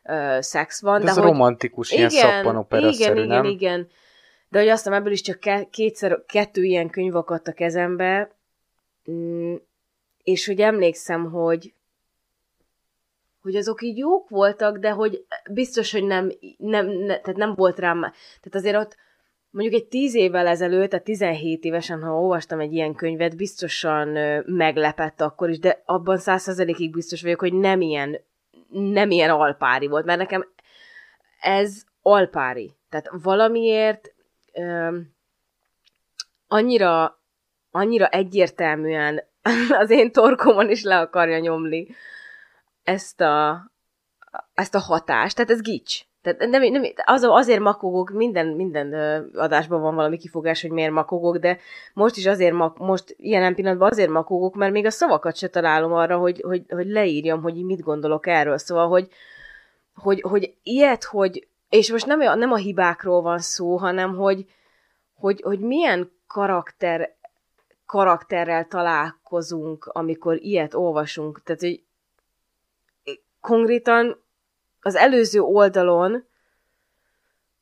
ö, szex van. De, de ez hogy, romantikus, igen, ilyen szappanopera Igen, igen, nem? igen. De hogy aztán ebből is csak kétszer, kettő ilyen könyv akadt a kezembe, mm, és hogy emlékszem, hogy hogy azok így jók voltak, de hogy biztos, hogy nem, nem, ne, tehát nem volt rám, tehát azért ott mondjuk egy tíz évvel ezelőtt, tehát 17 évesen, ha olvastam egy ilyen könyvet, biztosan meglepett akkor is, de abban százszerzelékig biztos vagyok, hogy nem ilyen, nem ilyen alpári volt, mert nekem ez alpári. Tehát valamiért ö, annyira, annyira egyértelműen az én torkomon is le akarja nyomni ezt a, ezt a hatást, tehát ez gics. Tehát nem, nem, az, azért makogok, minden, minden adásban van valami kifogás, hogy miért makogok, de most is azért, mak, most ilyen pillanatban azért makogok, mert még a szavakat se találom arra, hogy, hogy, hogy leírjam, hogy mit gondolok erről. Szóval, hogy, hogy, hogy ilyet, hogy, és most nem, nem a hibákról van szó, hanem hogy, hogy, hogy milyen karakter, karakterrel találkozunk, amikor ilyet olvasunk. Tehát, hogy konkrétan az előző oldalon,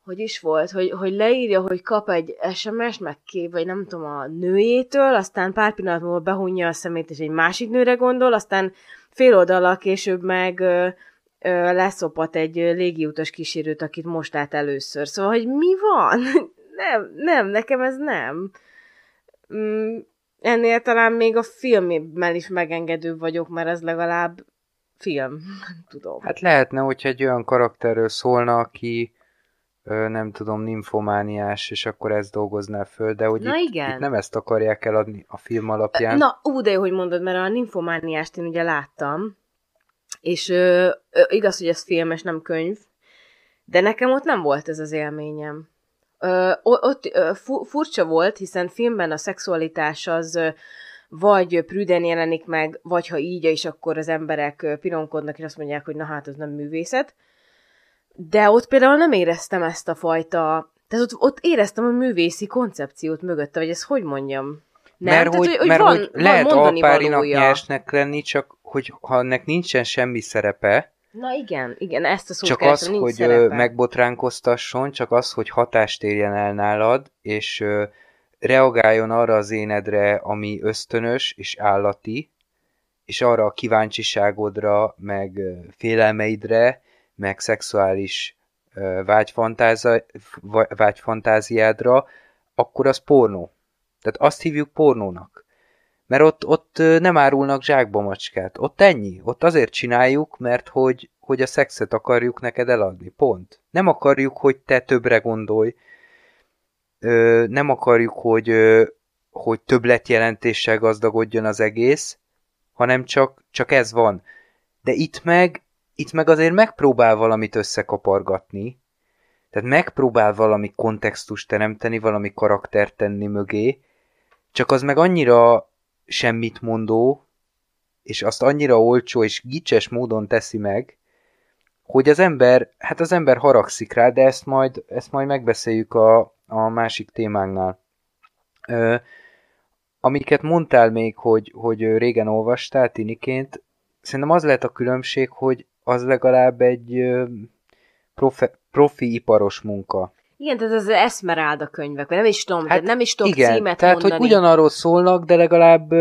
hogy is volt, hogy, hogy leírja, hogy kap egy SMS-t, meg kép, vagy nem tudom, a nőjétől, aztán pár pillanat múlva behunja a szemét, és egy másik nőre gondol, aztán fél oldalak később meg ö, ö, leszopat egy légiutas kísérőt, akit most lát először. Szóval, hogy mi van? nem, nem, nekem ez nem. Mm, ennél talán még a filmében is megengedő vagyok, mert ez legalább film, tudom. Hát lehetne, hogyha egy olyan karakterről szólna, aki nem tudom, ninfomániás, és akkor ezt dolgozná föl, de hogy Na itt, igen. itt nem ezt akarják eladni a film alapján. Na, ú, de jó, hogy mondod, mert a ninfomániást én ugye láttam, és ö, ö, igaz, hogy ez filmes, nem könyv, de nekem ott nem volt ez az élményem. Ö, ott ö, furcsa volt, hiszen filmben a szexualitás az ö, vagy prüden jelenik meg, vagy ha így és akkor az emberek pironkodnak, és azt mondják, hogy na hát, ez nem művészet. De ott például nem éreztem ezt a fajta, tehát ott, ott éreztem a művészi koncepciót mögötte, vagy ezt hogy mondjam? Nem? Mert, tehát, hogy, hogy, mert van, hogy lehet alpárinak nyersnek lenni, csak hogy ha ennek nincsen semmi szerepe, Na igen, igen, ezt a szót Csak az, hogy szerepe. megbotránkoztasson, csak az, hogy hatást érjen el nálad, és reagáljon arra az énedre, ami ösztönös és állati, és arra a kíváncsiságodra, meg félelmeidre, meg szexuális vágyfantáziádra, akkor az pornó. Tehát azt hívjuk pornónak. Mert ott, ott nem árulnak zsákba macskát. Ott ennyi. Ott azért csináljuk, mert hogy, hogy a szexet akarjuk neked eladni. Pont. Nem akarjuk, hogy te többre gondolj, ö, nem akarjuk, hogy, ö, hogy többletjelentéssel gazdagodjon az egész, hanem csak, csak ez van. De itt meg, itt meg azért megpróbál valamit összekapargatni, tehát megpróbál valami kontextust teremteni, valami karaktert tenni mögé, csak az meg annyira semmit mondó, és azt annyira olcsó és gicses módon teszi meg, hogy az ember, hát az ember haragszik rá, de ezt majd, ezt majd megbeszéljük a, a másik témánknál. Ö, amiket mondtál még, hogy, hogy régen olvastál tiniként, szerintem az lehet a különbség, hogy az legalább egy profe, profi iparos munka. Igen, tehát az Esmeralda könyvek, nem is tudom, hát nem is tudok igen, címet tehát, mondani. hogy ugyanarról szólnak, de legalább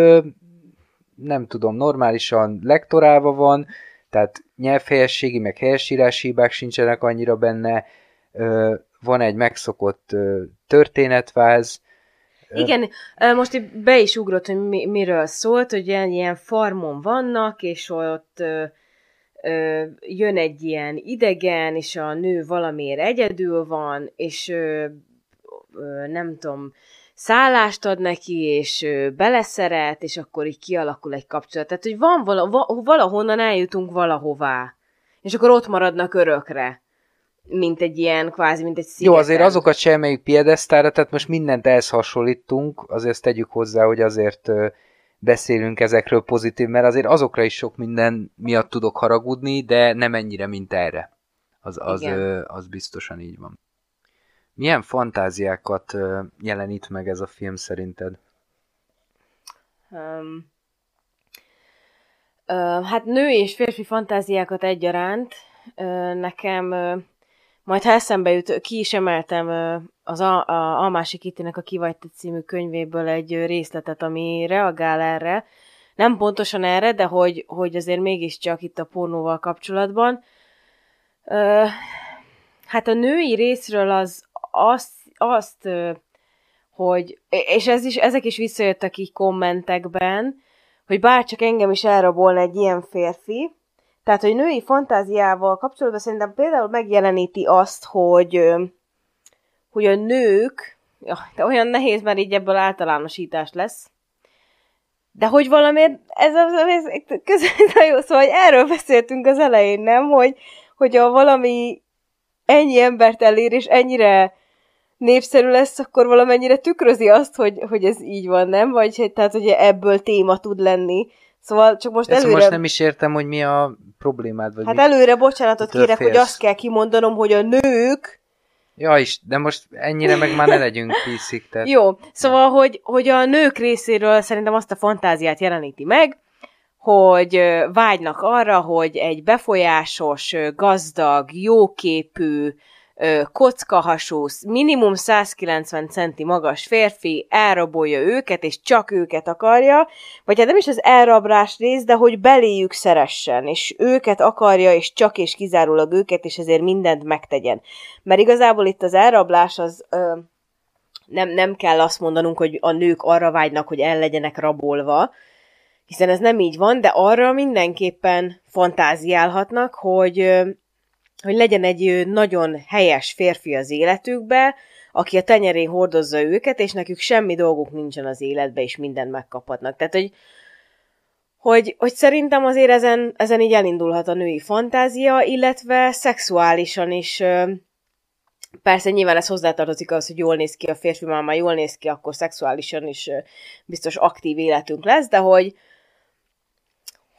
nem tudom, normálisan lektorálva van, tehát nyelvhelyességi, meg helyesírási hibák sincsenek annyira benne, van egy megszokott történetváz. Igen, most be is ugrott, hogy mi, miről szólt, hogy ilyen, ilyen farmon vannak, és ott jön egy ilyen idegen, és a nő valamiért egyedül van, és nem tudom, szállást ad neki, és beleszeret, és akkor így kialakul egy kapcsolat. Tehát, hogy van vala, valahonnan eljutunk valahová, és akkor ott maradnak örökre mint egy ilyen, kvázi, mint egy szigeten. Jó, azért azokat sem emeljük piedesztára, tehát most mindent ehhez hasonlítunk, azért ezt tegyük hozzá, hogy azért beszélünk ezekről pozitív, mert azért azokra is sok minden miatt tudok haragudni, de nem ennyire, mint erre. Az, az, az biztosan így van. Milyen fantáziákat jelenít meg ez a film szerinted? Um, uh, hát nő és férfi fantáziákat egyaránt. Uh, nekem uh, majd ha eszembe jut, ki is emeltem az a, a Almási Kittinek a Kivagyte című könyvéből egy részletet, ami reagál erre. Nem pontosan erre, de hogy, hogy azért mégiscsak itt a pornóval kapcsolatban. Hát a női részről az azt, azt hogy, és ez is, ezek is visszajöttek így kommentekben, hogy bárcsak engem is elrabolna egy ilyen férfi, tehát, hogy női fantáziával kapcsolatban szerintem például megjeleníti azt, hogy, hogy a nők, de olyan nehéz, mert így ebből általánosítás lesz, De hogy valamiért, ez az, ez, ez jó, szóval hogy erről beszéltünk az elején, nem? Hogy, hogy a valami ennyi embert elér, és ennyire népszerű lesz, akkor valamennyire tükrözi azt, hogy, hogy ez így van, nem? Vagy tehát, hogy ebből téma tud lenni. Szóval csak most Ezt előre... most nem is értem, hogy mi a problémád, vagy Hát mi... előre bocsánatot kérek, félsz. hogy azt kell kimondanom, hogy a nők Ja is, de most ennyire meg már ne legyünk piszik. Tehát... Jó, szóval, hogy, hogy a nők részéről szerintem azt a fantáziát jeleníti meg, hogy vágynak arra, hogy egy befolyásos, gazdag, jóképű, kockahasú, minimum 190 centi magas férfi elrabolja őket, és csak őket akarja, vagy hát nem is az elrablás rész, de hogy beléjük szeressen, és őket akarja, és csak és kizárólag őket, és ezért mindent megtegyen. Mert igazából itt az elrablás az... Ö, nem, nem kell azt mondanunk, hogy a nők arra vágynak, hogy el legyenek rabolva, hiszen ez nem így van, de arra mindenképpen fantáziálhatnak, hogy hogy legyen egy nagyon helyes férfi az életükbe, aki a tenyerén hordozza őket, és nekük semmi dolguk nincsen az életbe, és mindent megkaphatnak. Tehát, hogy, hogy, hogy szerintem azért ezen, ezen így elindulhat a női fantázia, illetve szexuálisan is Persze nyilván ez hozzátartozik az, hogy jól néz ki a férfi, már jól néz ki, akkor szexuálisan is biztos aktív életünk lesz, de hogy,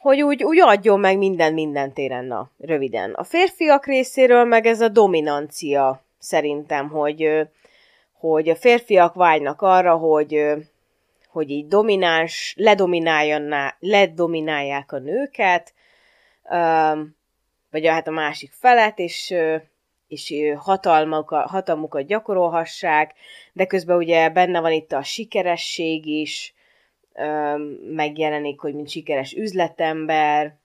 hogy úgy, úgy adjon meg minden minden téren, na, röviden. A férfiak részéről meg ez a dominancia, szerintem, hogy, hogy a férfiak vágynak arra, hogy, hogy így domináns, ledominálják a nőket, vagy hát a másik felet, és, és hatalmukat, hatalmukat gyakorolhassák, de közben ugye benne van itt a sikeresség is, megjelenik, hogy mint sikeres üzletember,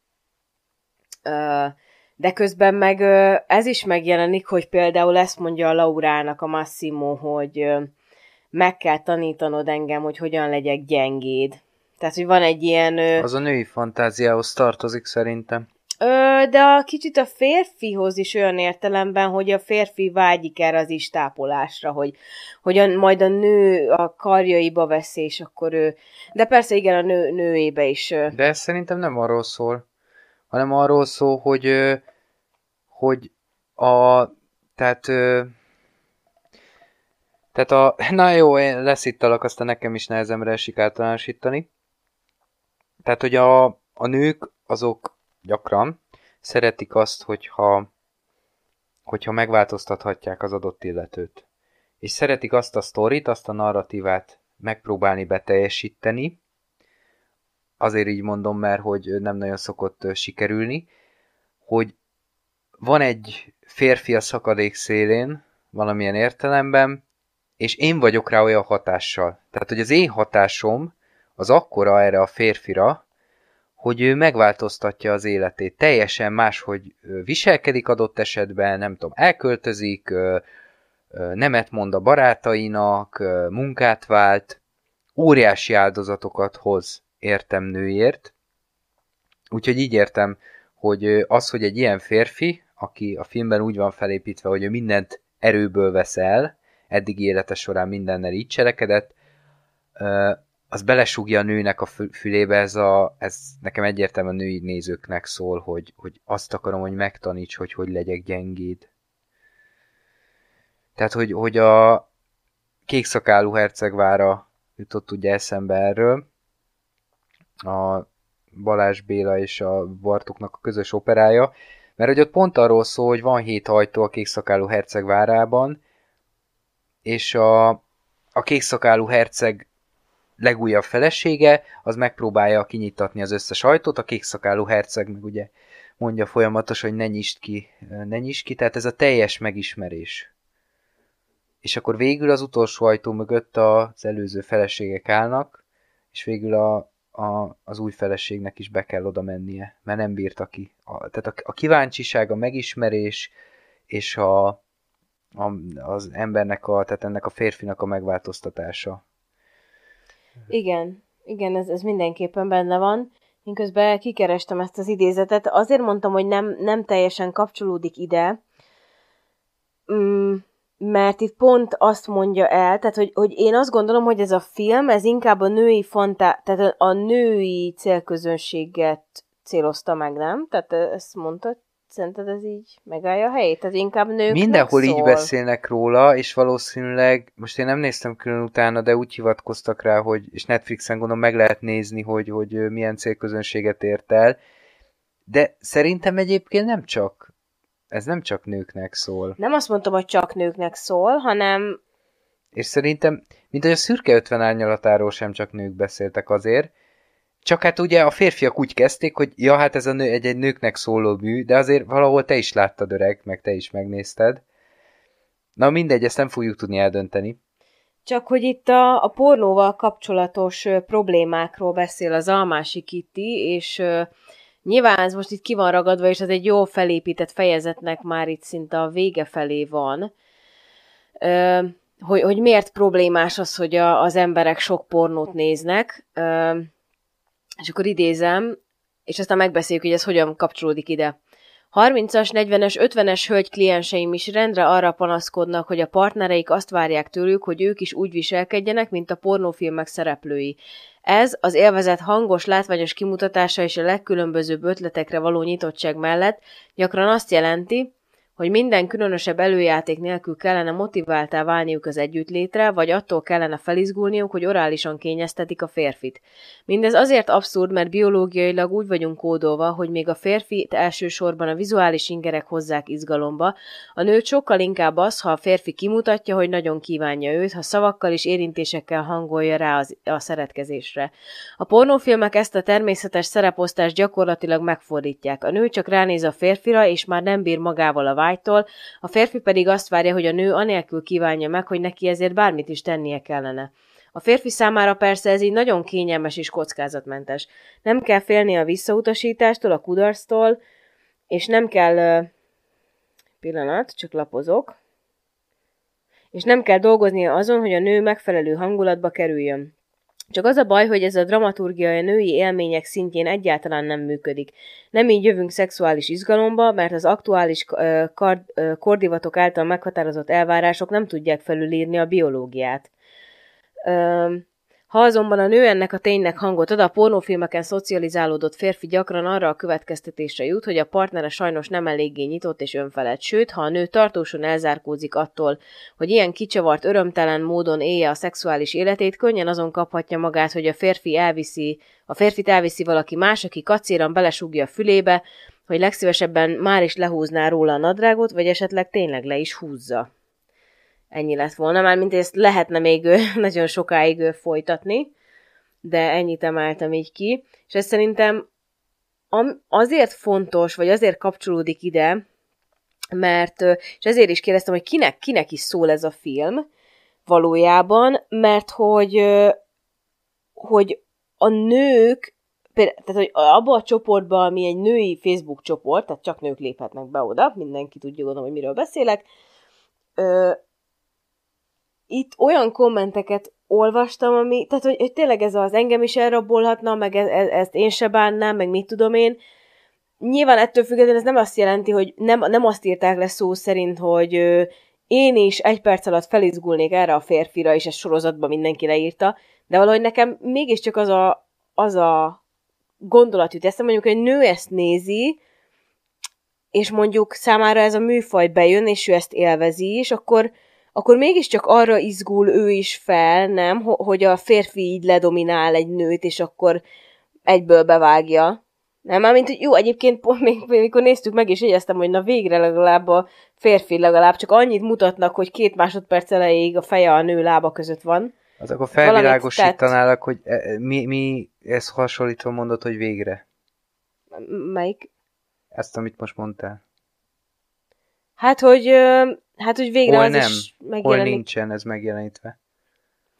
de közben meg ez is megjelenik, hogy például ezt mondja a Laurának a Massimo, hogy meg kell tanítanod engem, hogy hogyan legyek gyengéd. Tehát, hogy van egy ilyen... Az a női fantáziához tartozik szerintem. Ö, de a kicsit a férfihoz is olyan értelemben, hogy a férfi vágyik erre az istápolásra, hogy, hogy a, majd a nő a karjaiba veszi, és akkor ő... De persze igen, a nő, nőébe is. De ez szerintem nem arról szól, hanem arról szól, hogy hogy a... Tehát... Tehát a... Na jó, én leszittalak, aztán nekem is nehezemre esik általánosítani. Tehát, hogy a, a nők azok gyakran szeretik azt, hogyha, hogyha megváltoztathatják az adott illetőt. És szeretik azt a sztorit, azt a narratívát megpróbálni beteljesíteni, azért így mondom, mert hogy nem nagyon szokott sikerülni, hogy van egy férfi a szakadék szélén, valamilyen értelemben, és én vagyok rá olyan hatással. Tehát, hogy az én hatásom az akkora erre a férfira, hogy ő megváltoztatja az életét. Teljesen máshogy viselkedik adott esetben, nem tudom, elköltözik, nemet mond a barátainak, munkát vált, óriási áldozatokat hoz értem nőért. Úgyhogy így értem, hogy az, hogy egy ilyen férfi, aki a filmben úgy van felépítve, hogy ő mindent erőből vesz el, eddig élete során mindennel így cselekedett, az belesúgja a nőnek a fülébe, ez, a, ez nekem egyértelműen a női nézőknek szól, hogy, hogy azt akarom, hogy megtaníts, hogy hogy legyek gyengéd. Tehát, hogy, hogy a kékszakálú hercegvára jutott ugye eszembe erről, a Balázs Béla és a Bartoknak a közös operája, mert hogy ott pont arról szól, hogy van hét hajtó a kékszakálú herceg várában, és a, a kékszakálú herceg legújabb felesége, az megpróbálja kinyitatni az összes ajtót, a kékszakálú herceg meg ugye mondja folyamatosan, hogy ne nyisd ki, ne nyisd ki, tehát ez a teljes megismerés. És akkor végül az utolsó ajtó mögött az előző feleségek állnak, és végül a, a, az új feleségnek is be kell oda mennie, mert nem bírta ki. A, tehát a, a kíváncsiság, a megismerés, és a, a, az embernek, a, tehát ennek a férfinak a megváltoztatása igen, igen, ez, ez mindenképpen benne van. Én közben kikerestem ezt az idézetet. Azért mondtam, hogy nem, nem teljesen kapcsolódik ide, mm, mert itt pont azt mondja el, tehát hogy, hogy én azt gondolom, hogy ez a film, ez inkább a női fantá, tehát a női célközönséget célozta meg, nem? Tehát ezt mondta, szerinted ez így megállja a helyét? Tehát inkább nők Mindenhol szól. így beszélnek róla, és valószínűleg, most én nem néztem külön utána, de úgy hivatkoztak rá, hogy, és Netflixen gondolom meg lehet nézni, hogy, hogy milyen célközönséget ért el, de szerintem egyébként nem csak ez nem csak nőknek szól. Nem azt mondtam, hogy csak nőknek szól, hanem... És szerintem, mint hogy a szürke 50 árnyalatáról sem csak nők beszéltek azért, csak hát ugye a férfiak úgy kezdték, hogy ja, hát ez a nő, egy, egy nőknek szóló mű, de azért valahol te is láttad öreg, meg te is megnézted. Na mindegy, ezt nem fogjuk tudni eldönteni. Csak hogy itt a, a pornóval kapcsolatos problémákról beszél az Almási Kitty, és Nyilván ez most itt ki van ragadva, és ez egy jó felépített fejezetnek már itt szinte a vége felé van. Ö, hogy, hogy miért problémás az, hogy a, az emberek sok pornót néznek. Ö, és akkor idézem, és aztán megbeszéljük, hogy ez hogyan kapcsolódik ide. 30-as, 40-es, 50-es hölgy klienseim is rendre arra panaszkodnak, hogy a partnereik azt várják tőlük, hogy ők is úgy viselkedjenek, mint a pornófilmek szereplői. Ez az élvezet hangos, látványos kimutatása és a legkülönbözőbb ötletekre való nyitottság mellett gyakran azt jelenti, hogy minden különösebb előjáték nélkül kellene motiváltá válniuk az együttlétre, vagy attól kellene felizgulniuk, hogy orálisan kényeztetik a férfit. Mindez azért abszurd, mert biológiailag úgy vagyunk kódolva, hogy még a férfi elsősorban a vizuális ingerek hozzák izgalomba, a nőt sokkal inkább az, ha a férfi kimutatja, hogy nagyon kívánja őt, ha szavakkal és érintésekkel hangolja rá az, a szeretkezésre. A pornófilmek ezt a természetes szereposztást gyakorlatilag megfordítják. A nő csak ránéz a férfira, és már nem bír magával a vágytól, a férfi pedig azt várja, hogy a nő anélkül kívánja meg, hogy neki ezért bármit is tennie kellene. A férfi számára persze ez így nagyon kényelmes és kockázatmentes. Nem kell félni a visszautasítástól, a kudarctól, és nem kell... Pillanat, csak lapozok. És nem kell dolgoznia azon, hogy a nő megfelelő hangulatba kerüljön. Csak az a baj, hogy ez a dramaturgia a női élmények szintjén egyáltalán nem működik. Nem így jövünk szexuális izgalomba, mert az aktuális kard, kordivatok által meghatározott elvárások nem tudják felülírni a biológiát. Ha azonban a nő ennek a ténynek hangot ad, a pornófilmeken szocializálódott férfi gyakran arra a következtetésre jut, hogy a partnere sajnos nem eléggé nyitott és önfelett, sőt, ha a nő tartósan elzárkózik attól, hogy ilyen kicsavart, örömtelen módon élje a szexuális életét, könnyen azon kaphatja magát, hogy a férfi elviszi, a férfit elviszi valaki más, aki kacéran belesúgja a fülébe, hogy legszívesebben már is lehúzná róla a nadrágot, vagy esetleg tényleg le is húzza ennyi lett volna, már mint ezt lehetne még nagyon sokáig folytatni, de ennyit emeltem így ki, és ez szerintem azért fontos, vagy azért kapcsolódik ide, mert, és ezért is kérdeztem, hogy kinek, kinek is szól ez a film valójában, mert hogy, hogy a nők, tehát hogy abba a csoportban, ami egy női Facebook csoport, tehát csak nők léphetnek be oda, mindenki tudja gondolom, hogy miről beszélek, itt olyan kommenteket olvastam, ami, tehát hogy, hogy tényleg ez az engem is elrabolhatna, meg ez, ez, ezt én se bánnám, meg mit tudom én. Nyilván ettől függetlenül ez nem azt jelenti, hogy nem, nem azt írták le szó szerint, hogy ö, én is egy perc alatt felizgulnék erre a férfira, és ezt sorozatban mindenki leírta, de valahogy nekem mégiscsak az a, az a gondolat jut eszem, mondjuk egy nő ezt nézi, és mondjuk számára ez a műfaj bejön, és ő ezt élvezi, és akkor, akkor mégiscsak arra izgul ő is fel, nem, hogy a férfi így ledominál egy nőt, és akkor egyből bevágja. Nem, mármint, hogy jó, egyébként pont még, amikor néztük meg, és jegyeztem, hogy na végre legalább a férfi legalább csak annyit mutatnak, hogy két másodperc elejéig a feje a nő lába között van. Az akkor felvilágosítanálak, hogy e, e, mi, mi ezt hasonlítva mondod, hogy végre? Melyik? Ezt, amit most mondtál. Hát, hogy Hát, hogy végre hol az nem, is megjelenik. Hol nincsen ez megjelenítve.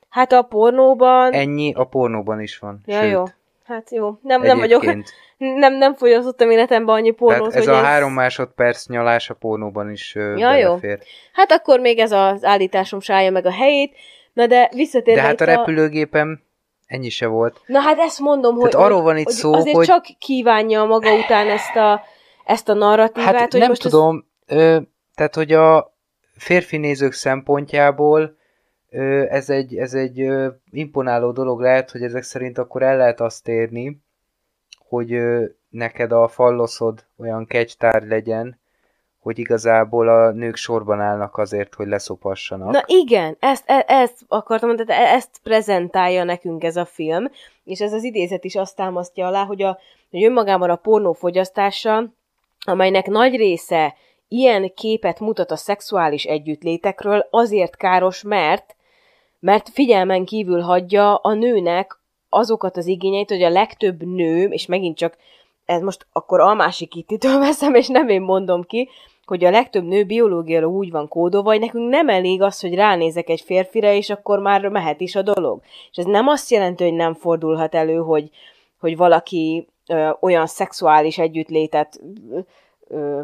Hát a pornóban... Ennyi a pornóban is van. Ja, sőt. jó. Hát jó. Nem, nem vagyok... Nem, nem fogyasztottam életemben annyi pornót, Tehát ez a ez... három másodperc nyalás a pornóban is ja, belefér. jó. Hát akkor még ez az állításom sállja meg a helyét. Na de visszatérve De hát a repülőgépem ennyi se volt. Na hát ezt mondom, Tehát hogy, arról van itt hogy szó, azért hogy... csak kívánja maga után ezt a, ezt a narratívát. Hát hogy nem most tudom, ez... ö, tehát hogy a férfi nézők szempontjából ez egy, ez egy imponáló dolog lehet, hogy ezek szerint akkor el lehet azt érni, hogy neked a falloszod olyan kegytár legyen, hogy igazából a nők sorban állnak azért, hogy leszopassanak. Na igen, ezt, e, ezt akartam mondani, e, ezt prezentálja nekünk ez a film, és ez az idézet is azt támasztja alá, hogy, a, hogy önmagában a pornó fogyasztása, amelynek nagy része ilyen képet mutat a szexuális együttlétekről, azért káros, mert mert figyelmen kívül hagyja a nőnek azokat az igényeit, hogy a legtöbb nő, és megint csak ez most akkor Almási Kittitől veszem, és nem én mondom ki, hogy a legtöbb nő biológiailag úgy van kódolva, hogy nekünk nem elég az, hogy ránézek egy férfire, és akkor már mehet is a dolog. És ez nem azt jelenti, hogy nem fordulhat elő, hogy, hogy valaki ö, olyan szexuális együttlétet ö,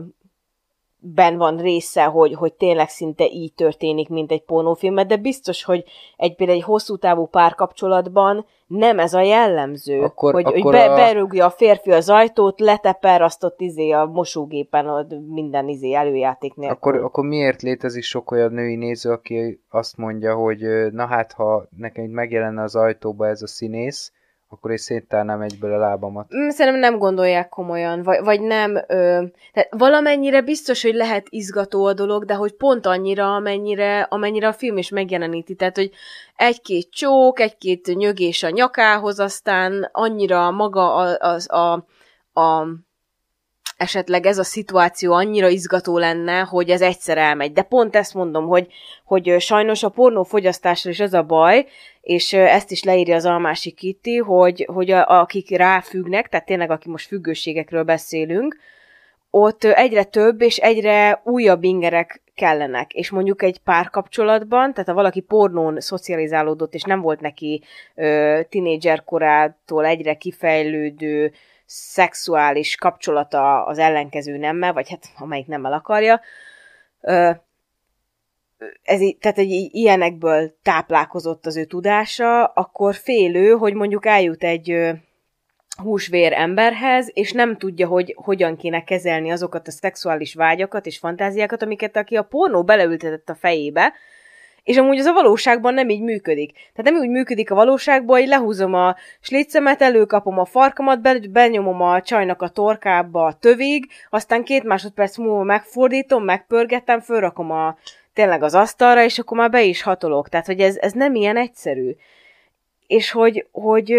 ben van része, hogy, hogy tényleg szinte így történik, mint egy pornófilmet, de biztos, hogy egy például egy hosszú távú párkapcsolatban nem ez a jellemző, akkor, hogy, akkor hogy be, a... berúgja a férfi az ajtót, leteper azt ott izé a mosógépen a minden izé előjáték nélkül. Akkor, akkor miért létezik sok olyan női néző, aki azt mondja, hogy na hát, ha nekem megjelenne az ajtóba ez a színész, akkor én széttárnám egyből a lábamat. Mm, szerintem nem gondolják komolyan, vagy, vagy nem. Ö, tehát valamennyire biztos, hogy lehet izgató a dolog, de hogy pont annyira, amennyire, amennyire a film is megjeleníti. Tehát, hogy egy-két csók, egy-két nyögés a nyakához, aztán annyira maga az a, a, a esetleg ez a szituáció annyira izgató lenne, hogy ez egyszer elmegy. De pont ezt mondom, hogy, hogy sajnos a pornó fogyasztásra is az a baj, és ezt is leírja az Almási Kitty, hogy, hogy a, akik ráfüggnek, tehát tényleg aki most függőségekről beszélünk, ott egyre több és egyre újabb ingerek kellenek. És mondjuk egy párkapcsolatban, tehát ha valaki pornón szocializálódott, és nem volt neki ö, tinédzser korától egyre kifejlődő szexuális kapcsolata az ellenkező nemmel, vagy hát amelyik nemmel akarja, ez, tehát egy ilyenekből táplálkozott az ő tudása, akkor félő, hogy mondjuk eljut egy húsvér emberhez, és nem tudja, hogy hogyan kéne kezelni azokat a szexuális vágyakat és fantáziákat, amiket aki a pornó beleültetett a fejébe, és amúgy az a valóságban nem így működik. Tehát nem úgy működik a valóságban, hogy lehúzom a sliccemet, előkapom a farkamat, benyomom a csajnak a torkába a tövig, aztán két másodperc múlva megfordítom, megpörgetem, fölrakom a tényleg az asztalra, és akkor már be is hatolok. Tehát, hogy ez, ez nem ilyen egyszerű. És hogy, hogy,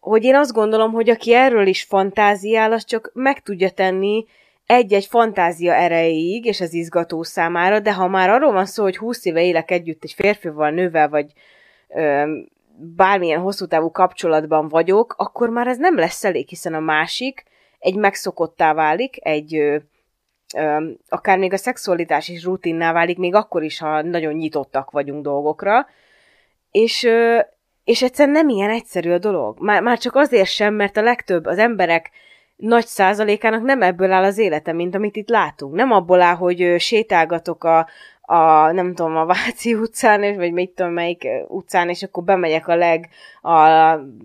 hogy én azt gondolom, hogy aki erről is fantáziál, az csak meg tudja tenni egy-egy fantázia erejéig, és ez izgató számára, de ha már arról van szó, hogy 20 éve élek együtt egy férfival, nővel, vagy ö, bármilyen hosszú távú kapcsolatban vagyok, akkor már ez nem lesz elég, hiszen a másik egy megszokottá válik, egy akár még a szexualitás is rutinná válik, még akkor is, ha nagyon nyitottak vagyunk dolgokra, és, és egyszerűen nem ilyen egyszerű a dolog. Már, már csak azért sem, mert a legtöbb, az emberek nagy százalékának nem ebből áll az élete, mint amit itt látunk. Nem abból áll, hogy sétálgatok a, a, nem tudom, a Váci utcán, és, vagy mit tudom, melyik utcán, és akkor bemegyek a leg, a,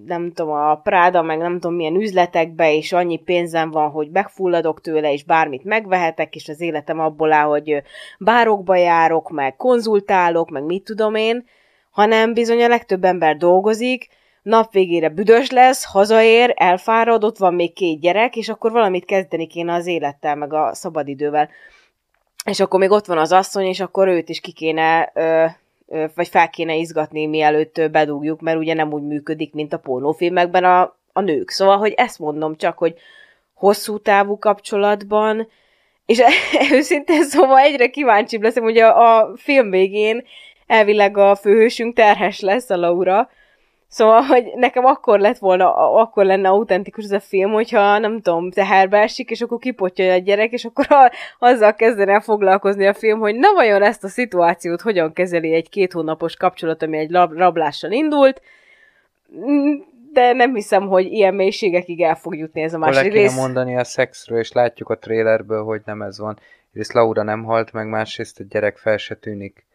nem tudom, a Práda, meg nem tudom milyen üzletekbe, és annyi pénzem van, hogy megfulladok tőle, és bármit megvehetek, és az életem abból áll, hogy bárokba járok, meg konzultálok, meg mit tudom én, hanem bizony a legtöbb ember dolgozik, nap végére büdös lesz, hazaér, elfárad, ott van még két gyerek, és akkor valamit kezdeni kéne az élettel, meg a szabadidővel és akkor még ott van az asszony, és akkor őt is ki kéne, ö, ö, vagy fel kéne izgatni, mielőtt bedugjuk, mert ugye nem úgy működik, mint a pornófilmekben a, a nők. Szóval, hogy ezt mondom csak, hogy hosszú távú kapcsolatban, és őszintén szóval egyre kíváncsibb leszem, hogy a, a film végén elvileg a főhősünk terhes lesz, a Laura, Szóval, hogy nekem akkor lett volna, akkor lenne autentikus ez a film, hogyha nem tudom, teherbe esik, és akkor kipotja a gyerek, és akkor a, azzal kezdene foglalkozni a film, hogy na vajon ezt a szituációt hogyan kezeli egy két hónapos kapcsolat, ami egy rablással indult, de nem hiszem, hogy ilyen mélységekig el fog jutni ez a másik rész. rész. mondani a szexről, és látjuk a trailerből, hogy nem ez van. Egyrészt Laura nem halt meg, másrészt a gyerek fel se tűnik.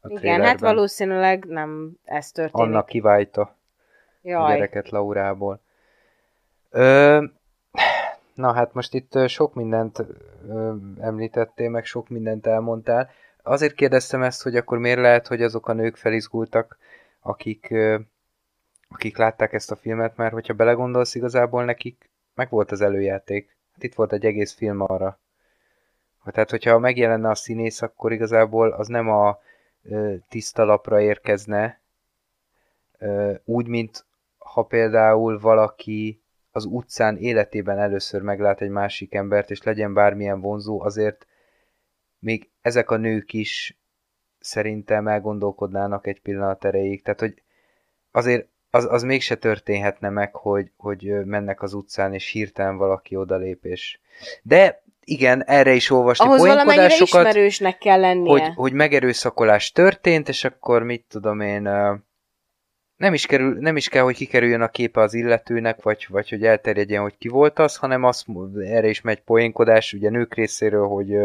A Igen, hát valószínűleg nem ez történik. Annak kiválta Jaj. a gyereket Laurából. Ö, Na hát most itt sok mindent ö, említettél, meg sok mindent elmondtál. Azért kérdeztem ezt, hogy akkor miért lehet, hogy azok a nők felizgultak, akik, ö, akik látták ezt a filmet, mert hogyha belegondolsz, igazából nekik meg volt az előjáték. Hát itt volt egy egész film arra. Tehát, hogyha megjelenne a színész, akkor igazából az nem a ö, tiszta lapra érkezne, ö, úgy, mint ha például valaki az utcán életében először meglát egy másik embert, és legyen bármilyen vonzó, azért még ezek a nők is szerintem elgondolkodnának egy pillanat erejéig. Tehát, hogy azért az, az mégse történhetne meg, hogy, hogy mennek az utcán, és hirtelen valaki odalép, és... De igen, erre is olvasni Ahhoz poénkodásokat, ismerősnek kell lennie. Hogy, hogy megerőszakolás történt, és akkor mit tudom én, nem is, kerül, nem is kell, hogy kikerüljön a képe az illetőnek, vagy, vagy hogy elterjedjen, hogy ki volt az, hanem az, erre is megy poénkodás, ugye nők részéről, hogy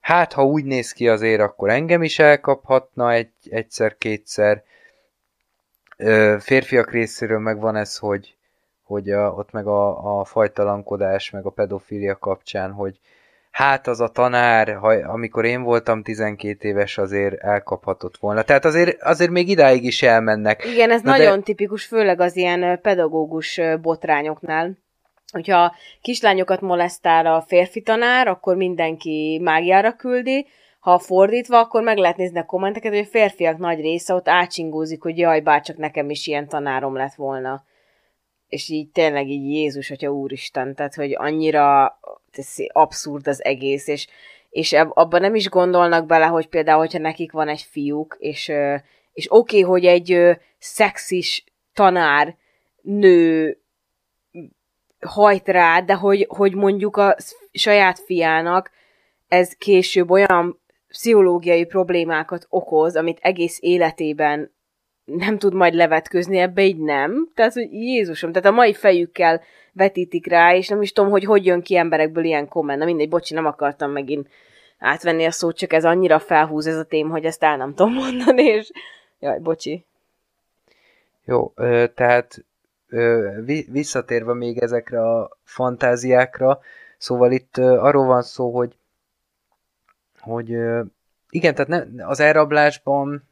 hát, ha úgy néz ki azért, akkor engem is elkaphatna egy, egyszer-kétszer. Férfiak részéről meg van ez, hogy, hogy a, ott meg a, a fajtalankodás, meg a pedofilia kapcsán, hogy hát az a tanár, ha, amikor én voltam 12 éves, azért elkaphatott volna. Tehát azért, azért még idáig is elmennek. Igen, ez Na nagyon de... tipikus, főleg az ilyen pedagógus botrányoknál. Hogyha kislányokat molesztál a férfi tanár, akkor mindenki mágiára küldi, ha fordítva, akkor meg lehet nézni a kommenteket, hogy a férfiak nagy része ott átsingózik, hogy jaj, bárcsak nekem is ilyen tanárom lett volna és így tényleg így Jézus, hogyha Úristen, tehát hogy annyira abszurd az egész, és, és abban nem is gondolnak bele, hogy például, hogyha nekik van egy fiúk, és, és oké, okay, hogy egy szexis tanár nő hajt rá, de hogy, hogy mondjuk a saját fiának ez később olyan pszichológiai problémákat okoz, amit egész életében nem tud majd levetközni ebbe, így nem. Tehát, hogy Jézusom, tehát a mai fejükkel vetítik rá, és nem is tudom, hogy hogy jön ki emberekből ilyen komment. Na mindegy, bocsi, nem akartam megint átvenni a szót, csak ez annyira felhúz ez a tém, hogy ezt el nem tudom mondani, és jaj, bocsi. Jó, tehát visszatérve még ezekre a fantáziákra, szóval itt arról van szó, hogy hogy igen, tehát ne, az elrablásban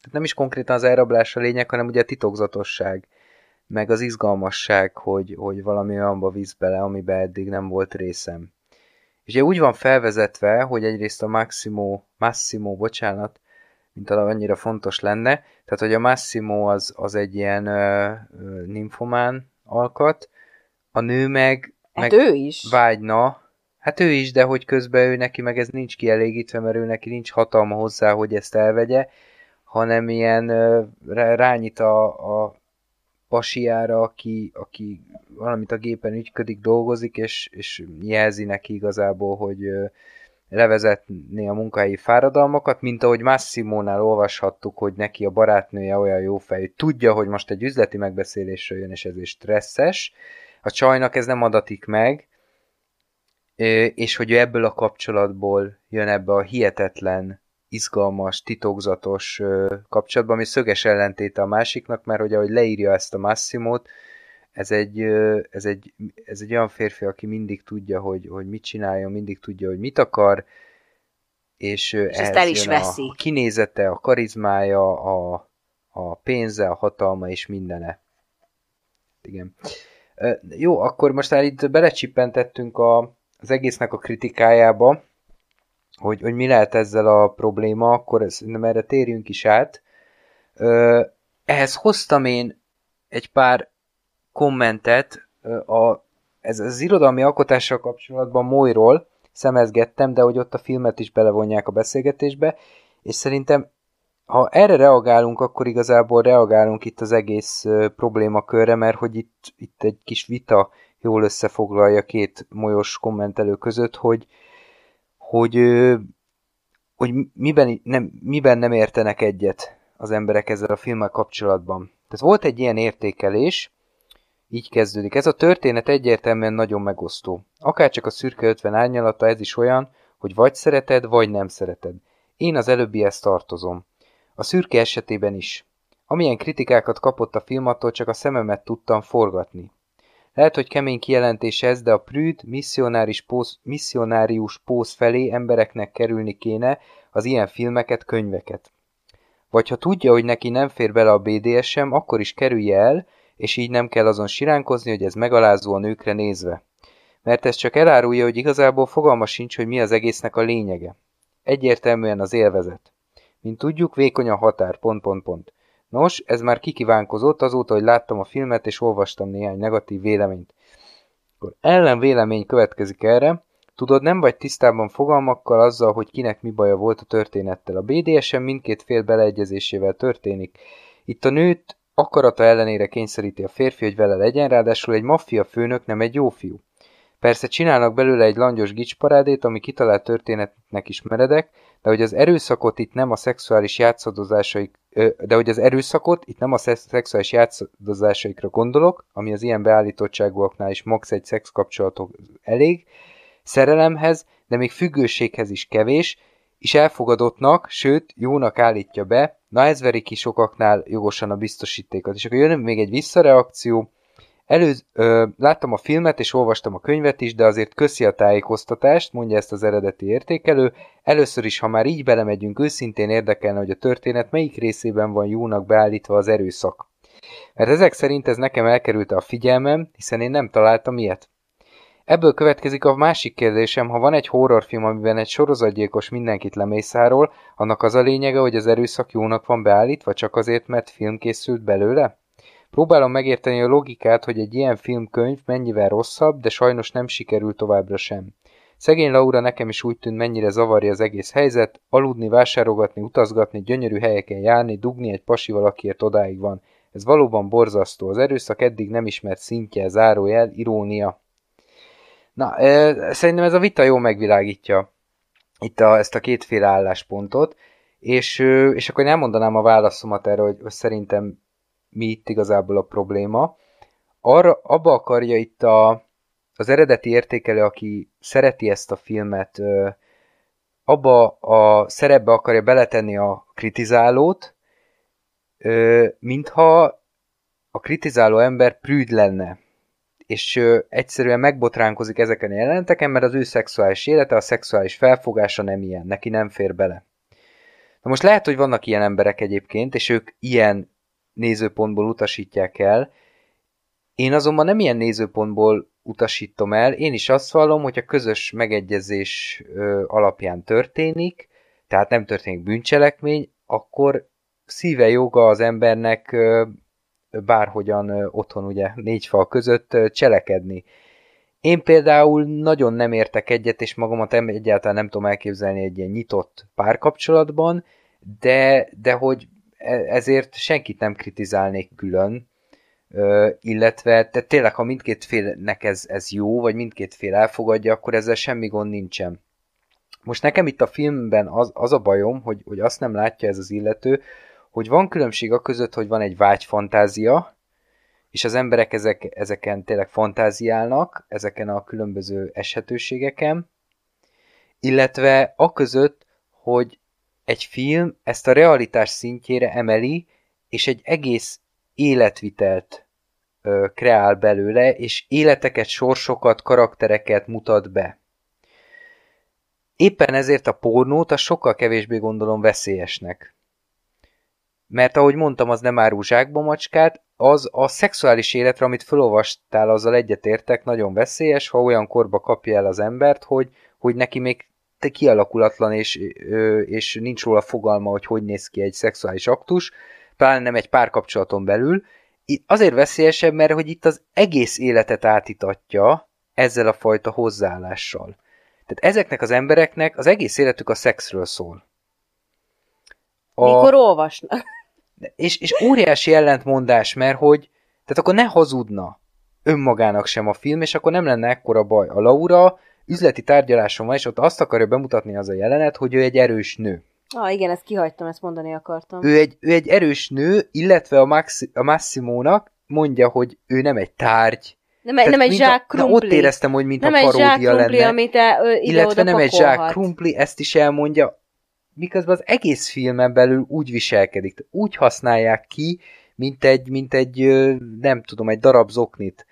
tehát nem is konkrétan az elrablás a lényeg, hanem ugye a titokzatosság, meg az izgalmasság, hogy, hogy valami olyanba visz bele, amiben eddig nem volt részem. És ugye úgy van felvezetve, hogy egyrészt a Maximo, Massimo, bocsánat, mint annyira fontos lenne, tehát hogy a Massimo az, az egy ilyen ö, ö, nymphomán alkat, a nő meg, hát meg ő is. vágyna, hát ő is, de hogy közben ő neki meg ez nincs kielégítve, mert ő neki nincs hatalma hozzá, hogy ezt elvegye, hanem ilyen rányit a, a pasiára, aki, aki valamit a gépen ügyködik, dolgozik, és, és jelzi neki igazából, hogy levezetné a munkahelyi fáradalmakat, mint ahogy Massimónál olvashattuk, hogy neki a barátnője olyan jó fej, tudja, hogy most egy üzleti megbeszélésre jön, és ezért stresszes. A csajnak ez nem adatik meg, és hogy ő ebből a kapcsolatból jön ebbe a hihetetlen izgalmas, titokzatos kapcsolatban, ami szöges ellentéte a másiknak, mert hogy ahogy leírja ezt a Massimót, ez egy, ez, egy, ez egy olyan férfi, aki mindig tudja, hogy, hogy mit csináljon, mindig tudja, hogy mit akar, és, és ezt el is veszi. A kinézete, a karizmája, a, a pénze, a hatalma és mindene. Igen. Jó, akkor most már itt belecsippentettünk a, az egésznek a kritikájába, hogy, hogy mi lehet ezzel a probléma, akkor nem erre térjünk is át. Ö, ehhez hoztam én egy pár kommentet, a, ez az irodalmi alkotással kapcsolatban Molyról szemezgettem, de hogy ott a filmet is belevonják a beszélgetésbe, és szerintem ha erre reagálunk, akkor igazából reagálunk itt az egész problémakörre, mert hogy itt, itt egy kis vita jól összefoglalja két molyos kommentelő között, hogy, hogy, hogy miben, nem, miben nem értenek egyet az emberek ezzel a filmmel kapcsolatban. Tehát volt egy ilyen értékelés, így kezdődik. Ez a történet egyértelműen nagyon megosztó. Akárcsak a szürke 50 árnyalata, ez is olyan, hogy vagy szereted, vagy nem szereted. Én az előbbihez tartozom. A szürke esetében is. Amilyen kritikákat kapott a film, attól csak a szememet tudtam forgatni. Lehet, hogy kemény kijelentés ez, de a prűd misszionáris pósz, misszionárius pósz felé embereknek kerülni kéne az ilyen filmeket, könyveket. Vagy ha tudja, hogy neki nem fér bele a BDSM, akkor is kerülje el, és így nem kell azon siránkozni, hogy ez megalázó a nőkre nézve. Mert ez csak elárulja, hogy igazából fogalma sincs, hogy mi az egésznek a lényege. Egyértelműen az élvezet. Mint tudjuk, vékony a határ, pont, pont, pont. Nos, ez már kikívánkozott azóta, hogy láttam a filmet és olvastam néhány negatív véleményt. Akkor ellen vélemény következik erre. Tudod, nem vagy tisztában fogalmakkal azzal, hogy kinek mi baja volt a történettel. A BDSM mindkét fél beleegyezésével történik. Itt a nőt akarata ellenére kényszeríti a férfi, hogy vele legyen, ráadásul egy maffia főnök nem egy jó fiú. Persze csinálnak belőle egy langyos gicsparádét, ami kitalált történetnek is meredek, de hogy az erőszakot itt nem a szexuális játszadozásaik, de hogy az erőszakot itt nem a szexuális játszadozásaikra gondolok, ami az ilyen beállítottságúaknál is max egy szex kapcsolatok elég, szerelemhez, de még függőséghez is kevés, és elfogadottnak, sőt, jónak állítja be, na ez veri ki sokaknál jogosan a biztosítékot. És akkor jön még egy visszareakció, Előz, ö, láttam a filmet és olvastam a könyvet is, de azért köszi a tájékoztatást, mondja ezt az eredeti értékelő. Először is, ha már így belemegyünk, őszintén érdekelne, hogy a történet melyik részében van jónak beállítva az erőszak. Mert ezek szerint ez nekem elkerülte a figyelmem, hiszen én nem találtam ilyet. Ebből következik a másik kérdésem, ha van egy horrorfilm, amiben egy sorozatgyilkos mindenkit lemészárol, annak az a lényege, hogy az erőszak jónak van beállítva csak azért, mert film készült belőle? Próbálom megérteni a logikát, hogy egy ilyen filmkönyv mennyivel rosszabb, de sajnos nem sikerül továbbra sem. Szegény Laura nekem is úgy tűnt, mennyire zavarja az egész helyzet, aludni, vásárogatni, utazgatni, gyönyörű helyeken járni, dugni egy pasival, akiért odáig van. Ez valóban borzasztó. Az erőszak eddig nem ismert szintje, zárójel, irónia. Na, e, szerintem ez a vita jól megvilágítja itt a, ezt a kétféle álláspontot, és, és akkor én elmondanám a válaszomat erre, hogy szerintem mi itt igazából a probléma. Arra, abba akarja itt a, az eredeti értékelő, aki szereti ezt a filmet, abba a szerepbe akarja beletenni a kritizálót, mintha a kritizáló ember prűd lenne, és egyszerűen megbotránkozik ezeken a jelenteken, mert az ő szexuális élete, a szexuális felfogása nem ilyen, neki nem fér bele. Na most lehet, hogy vannak ilyen emberek egyébként, és ők ilyen nézőpontból utasítják el. Én azonban nem ilyen nézőpontból utasítom el, én is azt vallom, hogy a közös megegyezés ö, alapján történik, tehát nem történik bűncselekmény, akkor szíve joga az embernek ö, bárhogyan ö, otthon ugye négy fal között ö, cselekedni. Én például nagyon nem értek egyet, és magamat egyáltalán nem tudom elképzelni egy ilyen nyitott párkapcsolatban, de, de hogy ezért senkit nem kritizálnék külön, illetve te tényleg, ha mindkét félnek ez, ez jó, vagy mindkét fél elfogadja, akkor ezzel semmi gond nincsen. Most nekem itt a filmben az, az a bajom, hogy, hogy azt nem látja ez az illető, hogy van különbség a között, hogy van egy vágyfantázia, és az emberek ezek, ezeken tényleg fantáziálnak, ezeken a különböző eshetőségeken, illetve a között, hogy egy film ezt a realitás szintjére emeli, és egy egész életvitelt ö, kreál belőle, és életeket, sorsokat, karaktereket mutat be. Éppen ezért a pornót a sokkal kevésbé gondolom veszélyesnek. Mert ahogy mondtam, az nem árul zsákba macskát, az a szexuális életre, amit felolvastál, azzal egyetértek, nagyon veszélyes, ha olyan korba kapja el az embert, hogy, hogy neki még kialakulatlan, és, és nincs róla fogalma, hogy hogy néz ki egy szexuális aktus, pláne nem egy párkapcsolaton belül. Azért veszélyesebb, mert hogy itt az egész életet átitatja ezzel a fajta hozzáállással. Tehát ezeknek az embereknek az egész életük a szexről szól. A... Mikor olvasnak? És, és óriási ellentmondás, mert hogy, tehát akkor ne hazudna önmagának sem a film, és akkor nem lenne ekkora baj. A Laura üzleti tárgyaláson van, és ott azt akarja bemutatni az a jelenet, hogy ő egy erős nő. Ah, igen, ezt kihagytam, ezt mondani akartam. Ő egy, ő egy erős nő, illetve a, Maxi, a Massimónak mondja, hogy ő nem egy tárgy. Nem, Tehát nem egy zsák krumpli. Na, ott éreztem, hogy mint nem a paródia zsák krumpli, lenne. Amit te, ö, illetve nem egy zsák krumpli, ezt is elmondja, miközben az egész filmen belül úgy viselkedik, úgy használják ki, mint egy, mint egy nem tudom, egy darab zoknit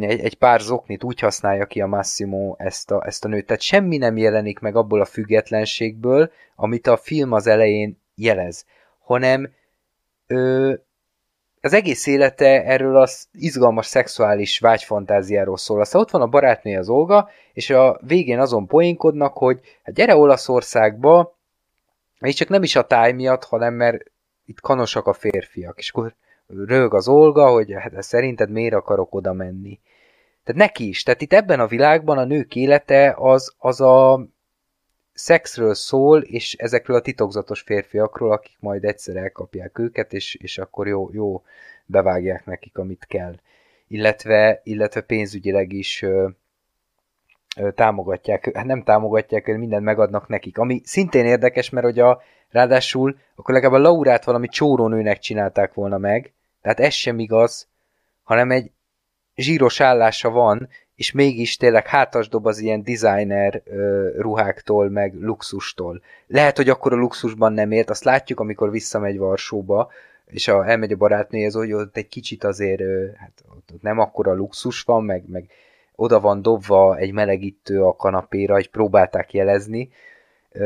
egy, egy pár zoknit úgy használja ki a Massimo ezt a, ezt a nőt. Tehát semmi nem jelenik meg abból a függetlenségből, amit a film az elején jelez, hanem ö, az egész élete erről az izgalmas szexuális vágyfantáziáról szól. Aztán ott van a barátnője az Olga, és a végén azon poénkodnak, hogy hát gyere Olaszországba, és csak nem is a táj miatt, hanem mert itt kanosak a férfiak. És akkor rög az Olga, hogy hát szerinted miért akarok oda menni. Tehát neki is. Tehát itt ebben a világban a nők élete az, az a szexről szól, és ezekről a titokzatos férfiakról, akik majd egyszer elkapják őket, és, és akkor jó, jó bevágják nekik, amit kell. Illetve, illetve pénzügyileg is ö, ö, támogatják, hát nem támogatják, mindent megadnak nekik. Ami szintén érdekes, mert hogy a, ráadásul akkor legalább a Laurát valami csórónőnek csinálták volna meg, tehát ez sem igaz, hanem egy zsíros állása van, és mégis tényleg hátas dob az ilyen designer ruháktól, meg luxustól. Lehet, hogy akkor a luxusban nem ért, azt látjuk, amikor visszamegy Varsóba, és a, elmegy a barátnőhez, hogy ott egy kicsit azért ö, hát, ott nem akkora luxus van, meg, meg oda van dobva egy melegítő a kanapéra, hogy próbálták jelezni.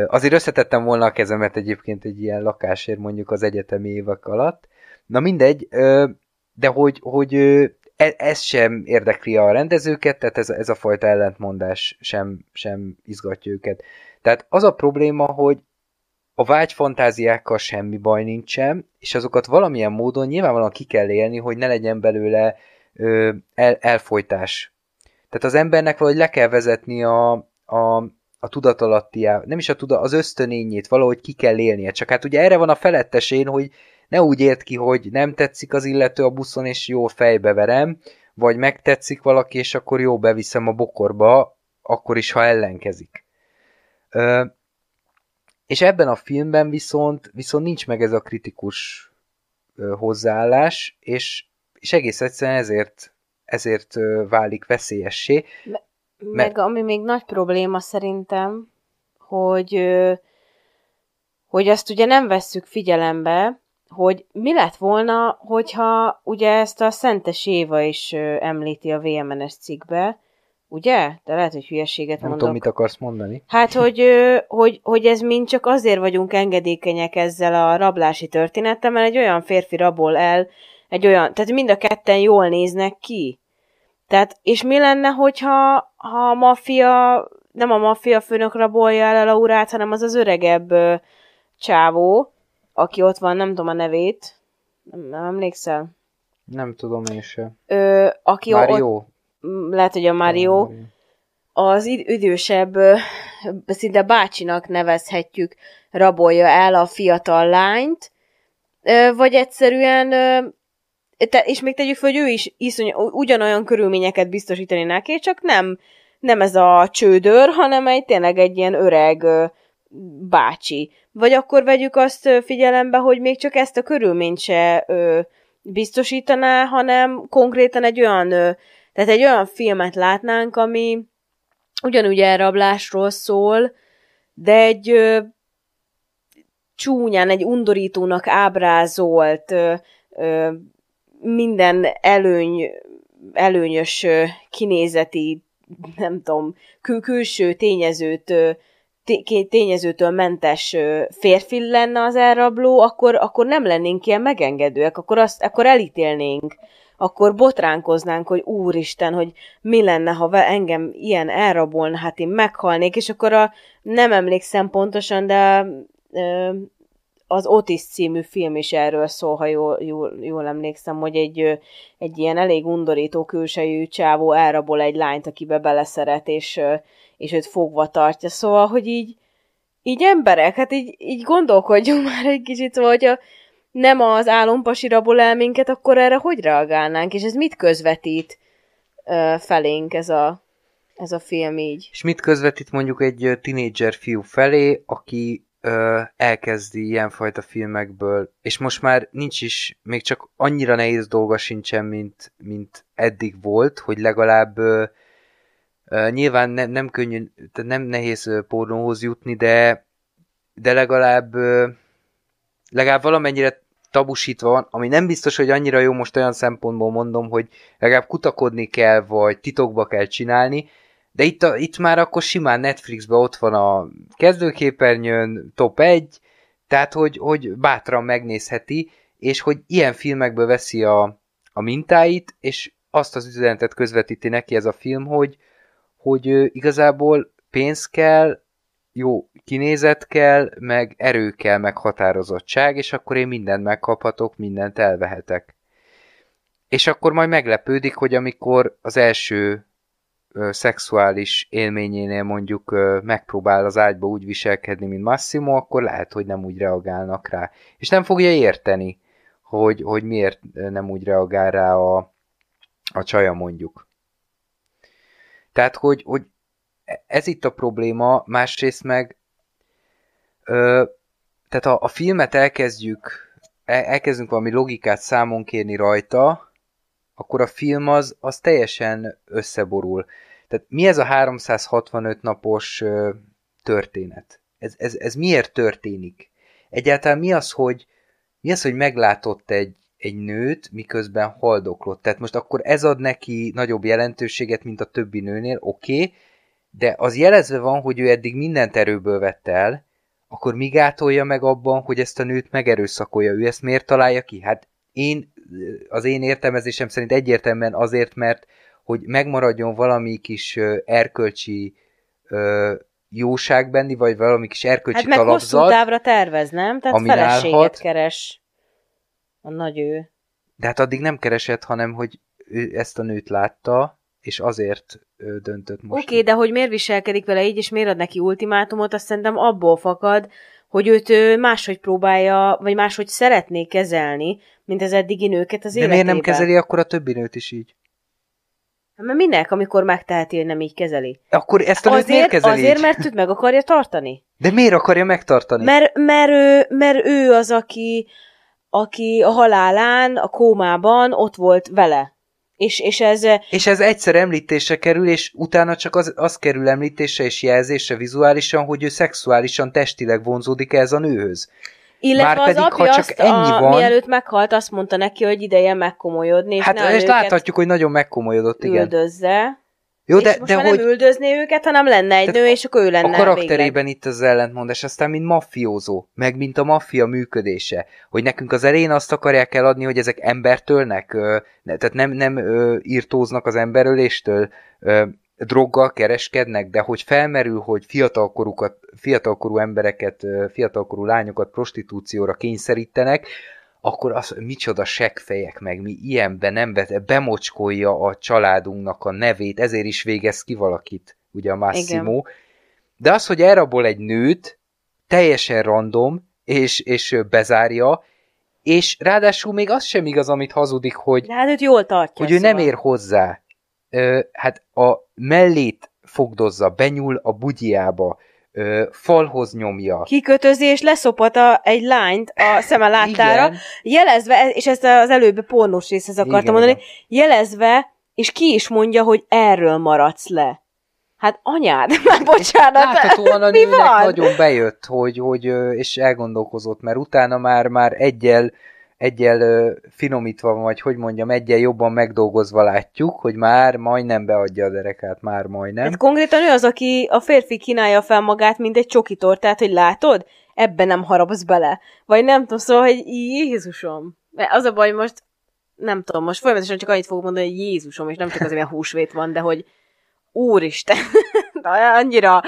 Azért összetettem volna a kezemet egyébként egy ilyen lakásért mondjuk az egyetemi évek alatt. Na mindegy, de hogy, hogy E, ez sem érdekli a rendezőket, tehát ez, ez a fajta ellentmondás sem, sem izgatja őket. Tehát az a probléma, hogy a vágyfantáziákkal semmi baj nincsen, és azokat valamilyen módon nyilvánvalóan ki kell élni, hogy ne legyen belőle ö, el, elfolytás. Tehát az embernek valahogy le kell vezetni a, a, a tudatalattiá, nem is a tuda, az ösztönényét, valahogy ki kell élnie. Csak hát ugye erre van a felettesén, hogy ne úgy ért ki, hogy nem tetszik az illető a buszon, és jó fejbe verem, vagy megtetszik valaki, és akkor jó beviszem a bokorba, akkor is, ha ellenkezik. Ö, és ebben a filmben viszont, viszont nincs meg ez a kritikus ö, hozzáállás, és, és egész egyszerűen ezért, ezért ö, válik veszélyessé. Me- meg ami még nagy probléma szerintem, hogy, hogy azt ugye nem vesszük figyelembe, hogy mi lett volna, hogyha ugye ezt a Szentes Éva is említi a VMNS cikkbe, ugye? De lehet, hogy hülyeséget Nem mondok. tudom, mit akarsz mondani. Hát, hogy, hogy, hogy ez mind csak azért vagyunk engedékenyek ezzel a rablási történettel, mert egy olyan férfi rabol el, egy olyan, tehát mind a ketten jól néznek ki. Tehát, és mi lenne, hogyha ha a maffia, nem a maffia főnök rabolja el a Laurát, hanem az az öregebb csávó, aki ott van, nem tudom a nevét, nem, nem emlékszel? Nem tudom én se. Ö, aki Mario. Ott, lehet, hogy a Mario. Mario. Az idősebb, szinte bácsinak nevezhetjük, rabolja el a fiatal lányt, vagy egyszerűen te, és még tegyük fel, hogy ő is iszony, ugyanolyan körülményeket biztosítani neki, csak nem, nem ez a csődör, hanem egy tényleg egy ilyen öreg bácsi. Vagy akkor vegyük azt figyelembe, hogy még csak ezt a körülményt se ö, biztosítaná, hanem konkrétan egy olyan, ö, tehát egy olyan filmet látnánk, ami ugyanúgy elrablásról szól, de egy ö, csúnyán, egy undorítónak ábrázolt, ö, ö, minden előny, előnyös ö, kinézeti, nem tudom, kül- külső tényezőt ö, tényezőtől mentes férfi lenne az elrabló, akkor, akkor nem lennénk ilyen megengedőek, akkor, azt, akkor elítélnénk, akkor botránkoznánk, hogy úristen, hogy mi lenne, ha engem ilyen elrabolna, hát én meghalnék, és akkor a, nem emlékszem pontosan, de az Otis című film is erről szól, ha jól, jól, jól emlékszem, hogy egy, egy ilyen elég undorító külsejű csávó elrabol egy lányt, akibe beleszeret, és és őt fogva tartja. Szóval, hogy így, így emberek, hát így, így gondolkodjunk már egy kicsit, szóval, hogy a, nem az álompasi rabol el minket, akkor erre hogy reagálnánk, és ez mit közvetít ö, felénk ez a, ez a film így? És mit közvetít mondjuk egy tinédzser fiú felé, aki ö, elkezdi ilyenfajta filmekből, és most már nincs is, még csak annyira nehéz dolga sincsen, mint, mint eddig volt, hogy legalább ö, nyilván ne, nem könnyű, tehát nem nehéz pornóhoz jutni, de, de legalább legalább valamennyire tabusítva van, ami nem biztos, hogy annyira jó most olyan szempontból mondom, hogy legalább kutakodni kell, vagy titokba kell csinálni, de itt, a, itt már akkor simán Netflixben ott van a kezdőképernyőn, top 1, tehát hogy, hogy bátran megnézheti, és hogy ilyen filmekből veszi a, a mintáit, és azt az üzenetet közvetíti neki ez a film, hogy, hogy igazából pénz kell, jó kinézet kell, meg erő kell, meg határozottság, és akkor én mindent megkaphatok, mindent elvehetek. És akkor majd meglepődik, hogy amikor az első ö, szexuális élményénél mondjuk ö, megpróbál az ágyba úgy viselkedni, mint Massimo, akkor lehet, hogy nem úgy reagálnak rá. És nem fogja érteni, hogy, hogy miért nem úgy reagál rá a, a csaja mondjuk. Tehát, hogy, hogy ez itt a probléma, másrészt meg ö, tehát ha a filmet elkezdjük, el, elkezdünk valami logikát számon kérni rajta, akkor a film az, az teljesen összeborul. Tehát mi ez a 365 napos ö, történet? Ez, ez, ez miért történik? Egyáltalán mi az, hogy mi az, hogy meglátott egy, egy nőt, miközben haldoklott? Tehát most akkor ez ad neki nagyobb jelentőséget, mint a többi nőnél, oké, okay, de az jelezve van, hogy ő eddig mindent erőből vett el, akkor mi gátolja meg abban, hogy ezt a nőt megerőszakolja? Ő ezt miért találja ki? Hát én, az én értelmezésem szerint egyértelműen azért, mert hogy megmaradjon valami kis erkölcsi jóság benni, vagy valami kis erkölcsi hát meg talapzat. hosszú távra tervez, nem? Tehát feleséget állhat. keres a nagy ő. De hát addig nem keresett, hanem hogy ő ezt a nőt látta, és azért döntött most. Oké, okay, de hogy miért viselkedik vele így, és miért ad neki ultimátumot, azt szerintem abból fakad, hogy őt máshogy próbálja, vagy máshogy szeretné kezelni, mint az eddigi nőket az de életében. Miért nem kezeli akkor a többi nőt is így? Hát mert minek, amikor megteheti, hogy nem így kezeli? Akkor ezt a azért, miért kezeli Azért, így? mert őt meg akarja tartani. De miért akarja megtartani? Mert, mert, ő, mert ő az, aki, aki a halálán, a kómában ott volt vele. És, és, ez... és ez egyszer említésre kerül, és utána csak az, az kerül említésre és jelzésre vizuálisan, hogy ő szexuálisan, testileg vonzódik ez a nőhöz. Illetve Márpedig, az apja ha csak azt, ennyi a, van, mielőtt meghalt, azt mondta neki, hogy ideje megkomolyodni. És hát és láthatjuk, hogy nagyon megkomolyodott, igen. Üldözze. Jó, de, és de hogy... nem üldözné őket, hanem lenne egy nő, és akkor ő lenne A karakterében végleg. itt az ellentmondás, aztán mint maffiózó, meg mint a maffia működése, hogy nekünk az elején azt akarják eladni, hogy ezek embertőlnek, tehát nem, nem írtóznak az emberöléstől, droggal kereskednek, de hogy felmerül, hogy fiatalkorukat, fiatalkorú embereket, fiatalkorú lányokat prostitúcióra kényszerítenek, akkor az, micsoda seggfejek meg, mi ilyenben nem vet, bemocskolja a családunknak a nevét, ezért is végez ki valakit, ugye a Massimo. Igen. De az, hogy elrabol egy nőt, teljesen random, és, és bezárja, és ráadásul még az sem igaz, amit hazudik, hogy, De hát őt jól tartja, hogy ő szóval. nem ér hozzá. Ö, hát a mellét fogdozza, benyúl a bugyjába, ö, falhoz nyomja. Kikötözi, és leszopata egy lányt a szeme láttára, jelezve, és ezt az előbb pornós részhez akartam igen, mondani, igen. jelezve, és ki is mondja, hogy erről maradsz le. Hát anyád, már bocsánat, Láthatóan a nőnek van? nagyon bejött, hogy, hogy, és elgondolkozott, mert utána már, már egyel egyel finomítva, vagy hogy mondjam, egyel jobban megdolgozva látjuk, hogy már majdnem beadja a derekát, már majdnem. Hát konkrétan ő az, aki a férfi kínálja fel magát, mint egy csoki tortát, hogy látod, ebben nem harapsz bele. Vagy nem tudom, szóval, hogy Jézusom. Az a baj, most nem tudom, most folyamatosan csak annyit fogok mondani, hogy Jézusom, és nem csak azért, mert húsvét van, de hogy Úristen, annyira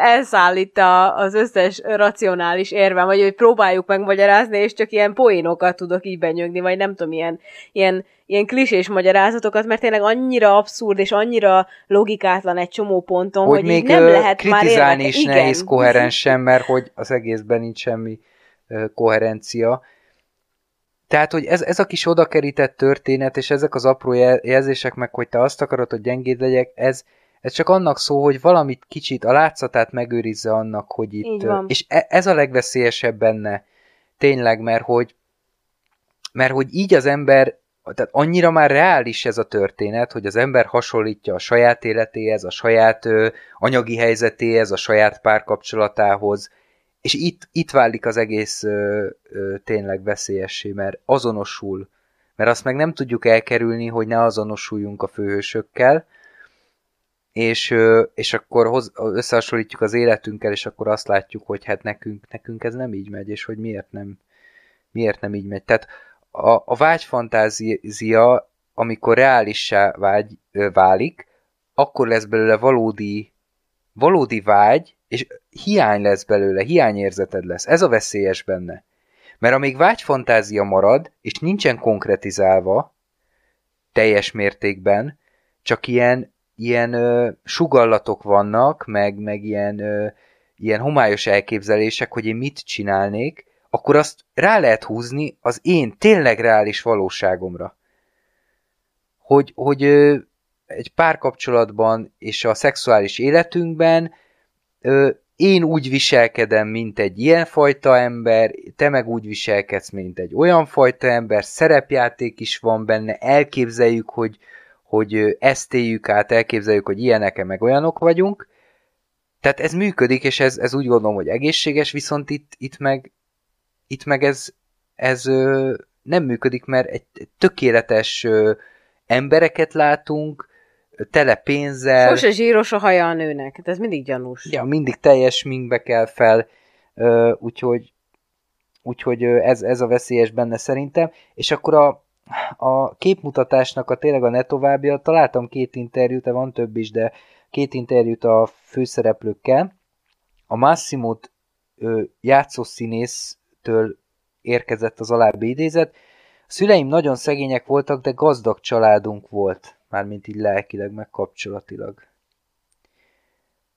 elszállít az összes racionális érvem, vagy hogy próbáljuk megmagyarázni, és csak ilyen poénokat tudok így benyögni, vagy nem tudom, ilyen, ilyen, ilyen klisés magyarázatokat, mert tényleg annyira abszurd, és annyira logikátlan egy csomó ponton, hogy, hogy még nem lehet kritizálni már érvek. is Igen. nehéz koherensen, mert hogy az egészben nincs semmi koherencia. Tehát, hogy ez, ez a kis odakerített történet, és ezek az apró jelzések meg, hogy te azt akarod, hogy gyengéd legyek, ez, ez csak annak szó, hogy valamit kicsit, a látszatát megőrizze annak, hogy itt... És e, ez a legveszélyesebb benne, tényleg, mert hogy, mert hogy így az ember, tehát annyira már reális ez a történet, hogy az ember hasonlítja a saját életéhez, a saját ö, anyagi helyzetéhez, a saját párkapcsolatához, és itt, itt válik az egész ö, ö, tényleg veszélyessé, mert azonosul, mert azt meg nem tudjuk elkerülni, hogy ne azonosuljunk a főhősökkel, és, és akkor hoz, összehasonlítjuk az életünkkel, és akkor azt látjuk, hogy hát nekünk, nekünk ez nem így megy, és hogy miért nem, miért nem így megy. Tehát a, a vágyfantázia, amikor reálissá vágy, válik, akkor lesz belőle valódi, valódi vágy, és hiány lesz belőle, hiányérzeted lesz. Ez a veszélyes benne. Mert amíg vágyfantázia marad, és nincsen konkretizálva teljes mértékben, csak ilyen ilyen ö, sugallatok vannak, meg, meg ilyen, ö, ilyen homályos elképzelések, hogy én mit csinálnék, akkor azt rá lehet húzni az én tényleg reális valóságomra. Hogy, hogy ö, egy párkapcsolatban és a szexuális életünkben ö, én úgy viselkedem, mint egy ilyen fajta ember, te meg úgy viselkedsz, mint egy olyan fajta ember, szerepjáték is van benne, elképzeljük, hogy, hogy ezt éljük át, elképzeljük, hogy ilyenek meg olyanok vagyunk. Tehát ez működik, és ez, ez úgy gondolom, hogy egészséges, viszont itt, itt meg, itt meg ez, ez nem működik, mert egy tökéletes embereket látunk, tele pénzzel. Sose zsíros a haja a nőnek, hát ez mindig gyanús. Ja, mindig teljes minkbe kell fel, úgyhogy, úgyhogy ez, ez a veszélyes benne szerintem. És akkor a, a képmutatásnak a tényleg a ne továbbja, találtam két interjút, de van több is, de két interjút a főszereplőkkel. A Massimot játszó színésztől érkezett az alábbi idézet. A szüleim nagyon szegények voltak, de gazdag családunk volt, mármint így lelkileg, meg kapcsolatilag.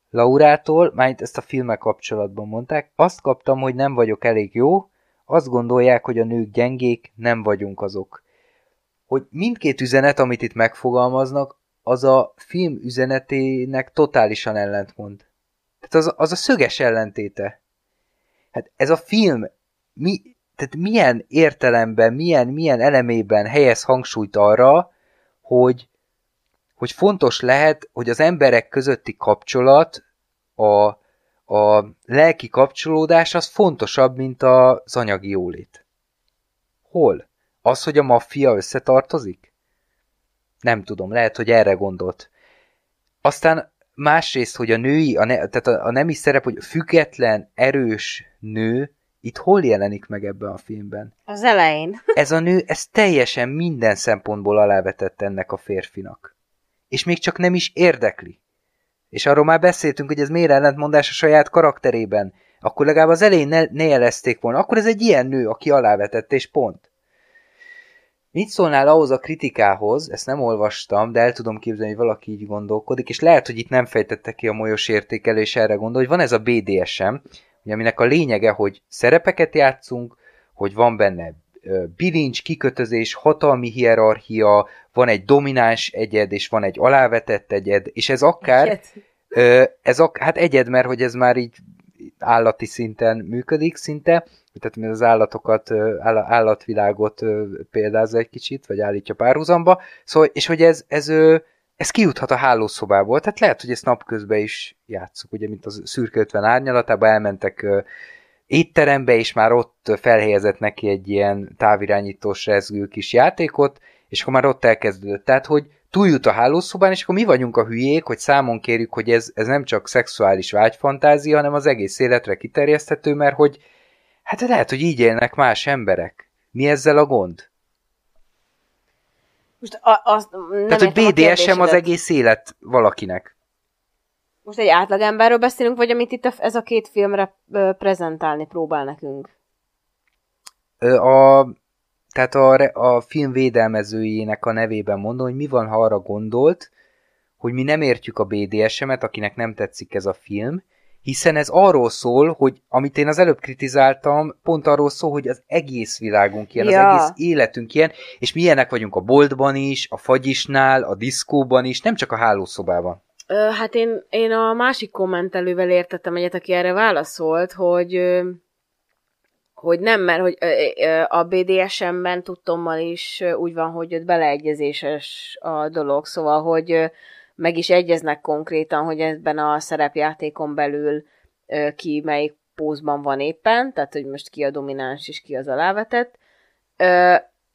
Laurától, már ezt a filmek kapcsolatban mondták, azt kaptam, hogy nem vagyok elég jó, azt gondolják, hogy a nők gyengék, nem vagyunk azok hogy mindkét üzenet, amit itt megfogalmaznak, az a film üzenetének totálisan ellentmond. Tehát az, az a szöges ellentéte. Hát ez a film mi, tehát milyen értelemben, milyen, milyen elemében helyez hangsúlyt arra, hogy, hogy fontos lehet, hogy az emberek közötti kapcsolat, a, a lelki kapcsolódás az fontosabb, mint az anyagi jólét. Hol? Az, hogy a maffia összetartozik? Nem tudom, lehet, hogy erre gondolt. Aztán másrészt, hogy a női, a ne, tehát a, a nemi szerep, hogy független, erős nő, itt hol jelenik meg ebben a filmben? Az elején. Ez a nő, ez teljesen minden szempontból alávetett ennek a férfinak. És még csak nem is érdekli. És arról már beszéltünk, hogy ez miért ellentmondás a saját karakterében. Akkor legalább az elején ne, ne jelezték volna. Akkor ez egy ilyen nő, aki alávetett, és pont. Mit szólnál ahhoz a kritikához, ezt nem olvastam, de el tudom képzelni, hogy valaki így gondolkodik, és lehet, hogy itt nem fejtette ki a molyos értékelés erre gondol, hogy van ez a BDSM, aminek a lényege, hogy szerepeket játszunk, hogy van benne bilincs, kikötözés, hatalmi hierarchia, van egy domináns egyed, és van egy alávetett egyed, és ez akár... Ez ak- hát egyed, mert hogy ez már így állati szinten működik szinte, tehát az állatokat, állatvilágot példázza egy kicsit, vagy állítja párhuzamba, szóval, és hogy ez, ez, ez kijuthat a hálószobából, tehát lehet, hogy ezt napközben is játszuk, ugye, mint az szürke 50 árnyalatában elmentek étterembe, és már ott felhelyezett neki egy ilyen távirányítós rezgő kis játékot, és akkor már ott elkezdődött. Tehát, hogy túljut a hálószobán, és akkor mi vagyunk a hülyék, hogy számon kérjük, hogy ez, ez nem csak szexuális vágyfantázia, hanem az egész életre kiterjeszthető, mert hogy Hát lehet, hogy így élnek más emberek. Mi ezzel a gond? Most a, az, nem Tehát, hogy BDSM az egész élet valakinek. Most egy átlagemberről beszélünk, vagy amit itt ez a két filmre prezentálni próbál nekünk? A, tehát a, a film védelmezőjének a nevében mondom, hogy mi van, ha arra gondolt, hogy mi nem értjük a BDSM-et, akinek nem tetszik ez a film, hiszen ez arról szól, hogy amit én az előbb kritizáltam, pont arról szól, hogy az egész világunk ilyen, ja. az egész életünk ilyen, és mi ilyenek vagyunk a boltban is, a fagyisnál, a diszkóban is, nem csak a hálószobában. Ö, hát én, én a másik kommentelővel értettem egyet, aki erre válaszolt, hogy hogy nem, mert hogy a BDSM-ben tudtommal is úgy van, hogy ott beleegyezéses a dolog, szóval, hogy meg is egyeznek konkrétan, hogy ebben a szerepjátékon belül ki melyik pózban van éppen, tehát hogy most ki a domináns és ki az alávetett.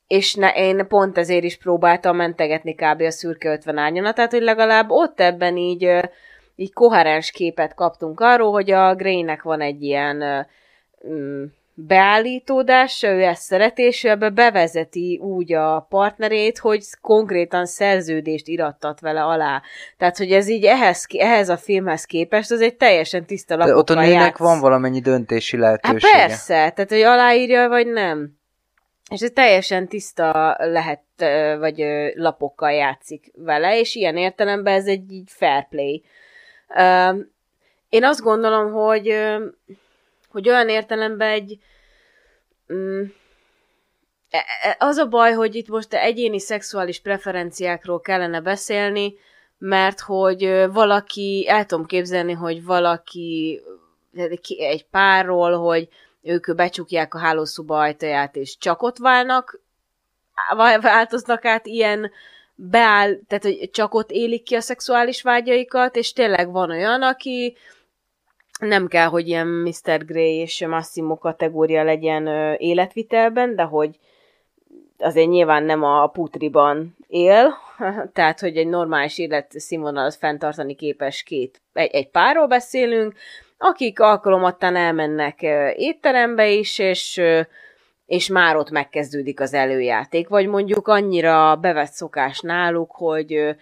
És ne, én pont ezért is próbáltam mentegetni kb. a szürke 50 árnyalatát, hogy legalább ott ebben így, így koherens képet kaptunk arról, hogy a Greynek van egy ilyen mm, beállítódás, ő ezt szereti, és ő ebbe bevezeti úgy a partnerét, hogy konkrétan szerződést irattat vele alá. Tehát, hogy ez így ehhez, ehhez a filmhez képest, az egy teljesen tiszta lapokkal Ott a nőnek van valamennyi döntési lehetősége. Hát persze, tehát, hogy aláírja, vagy nem. És ez teljesen tiszta lehet, vagy lapokkal játszik vele, és ilyen értelemben ez egy így fair play. Én azt gondolom, hogy hogy olyan értelemben egy mm, e, e, az a baj, hogy itt most egyéni szexuális preferenciákról kellene beszélni, mert hogy valaki, el tudom képzelni, hogy valaki egy párról, hogy ők becsukják a hálószoba ajtaját, és csak ott válnak, változnak át ilyen beáll, tehát hogy csak ott élik ki a szexuális vágyaikat, és tényleg van olyan, aki nem kell, hogy ilyen Mr. Grey és Massimo kategória legyen életvitelben, de hogy azért nyilván nem a putriban él, tehát hogy egy normális életszínvonalat fenntartani képes két, egy, egy párról beszélünk, akik alkalomattán elmennek étterembe is, és, és már ott megkezdődik az előjáték, vagy mondjuk annyira bevett szokás náluk, hogy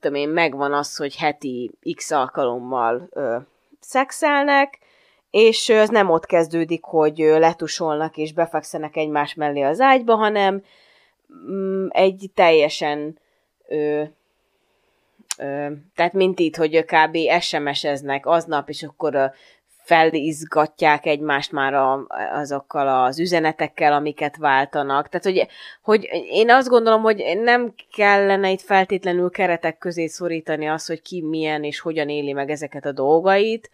tudom én, megvan az, hogy heti x alkalommal szexelnek, és ez nem ott kezdődik, hogy letusolnak és befekszenek egymás mellé az ágyba, hanem mm, egy teljesen ö, tehát mint itt, hogy kb. SMS-eznek aznap, és akkor felizgatják egymást már a, azokkal az üzenetekkel, amiket váltanak. Tehát, hogy, hogy én azt gondolom, hogy nem kellene itt feltétlenül keretek közé szorítani azt, hogy ki milyen és hogyan éli meg ezeket a dolgait,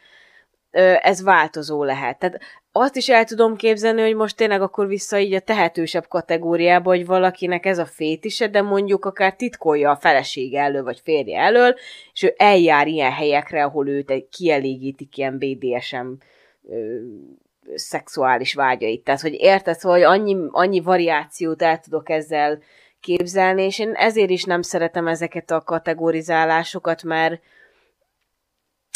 ez változó lehet. Tehát azt is el tudom képzelni, hogy most tényleg akkor vissza így a tehetősebb kategóriába, hogy valakinek ez a fétise, de mondjuk akár titkolja a felesége elől, vagy férje elől, és ő eljár ilyen helyekre, ahol őt kielégítik ilyen BDSM ö, szexuális vágyait. Tehát, hogy érted, hogy annyi, annyi variációt el tudok ezzel képzelni, és én ezért is nem szeretem ezeket a kategorizálásokat, mert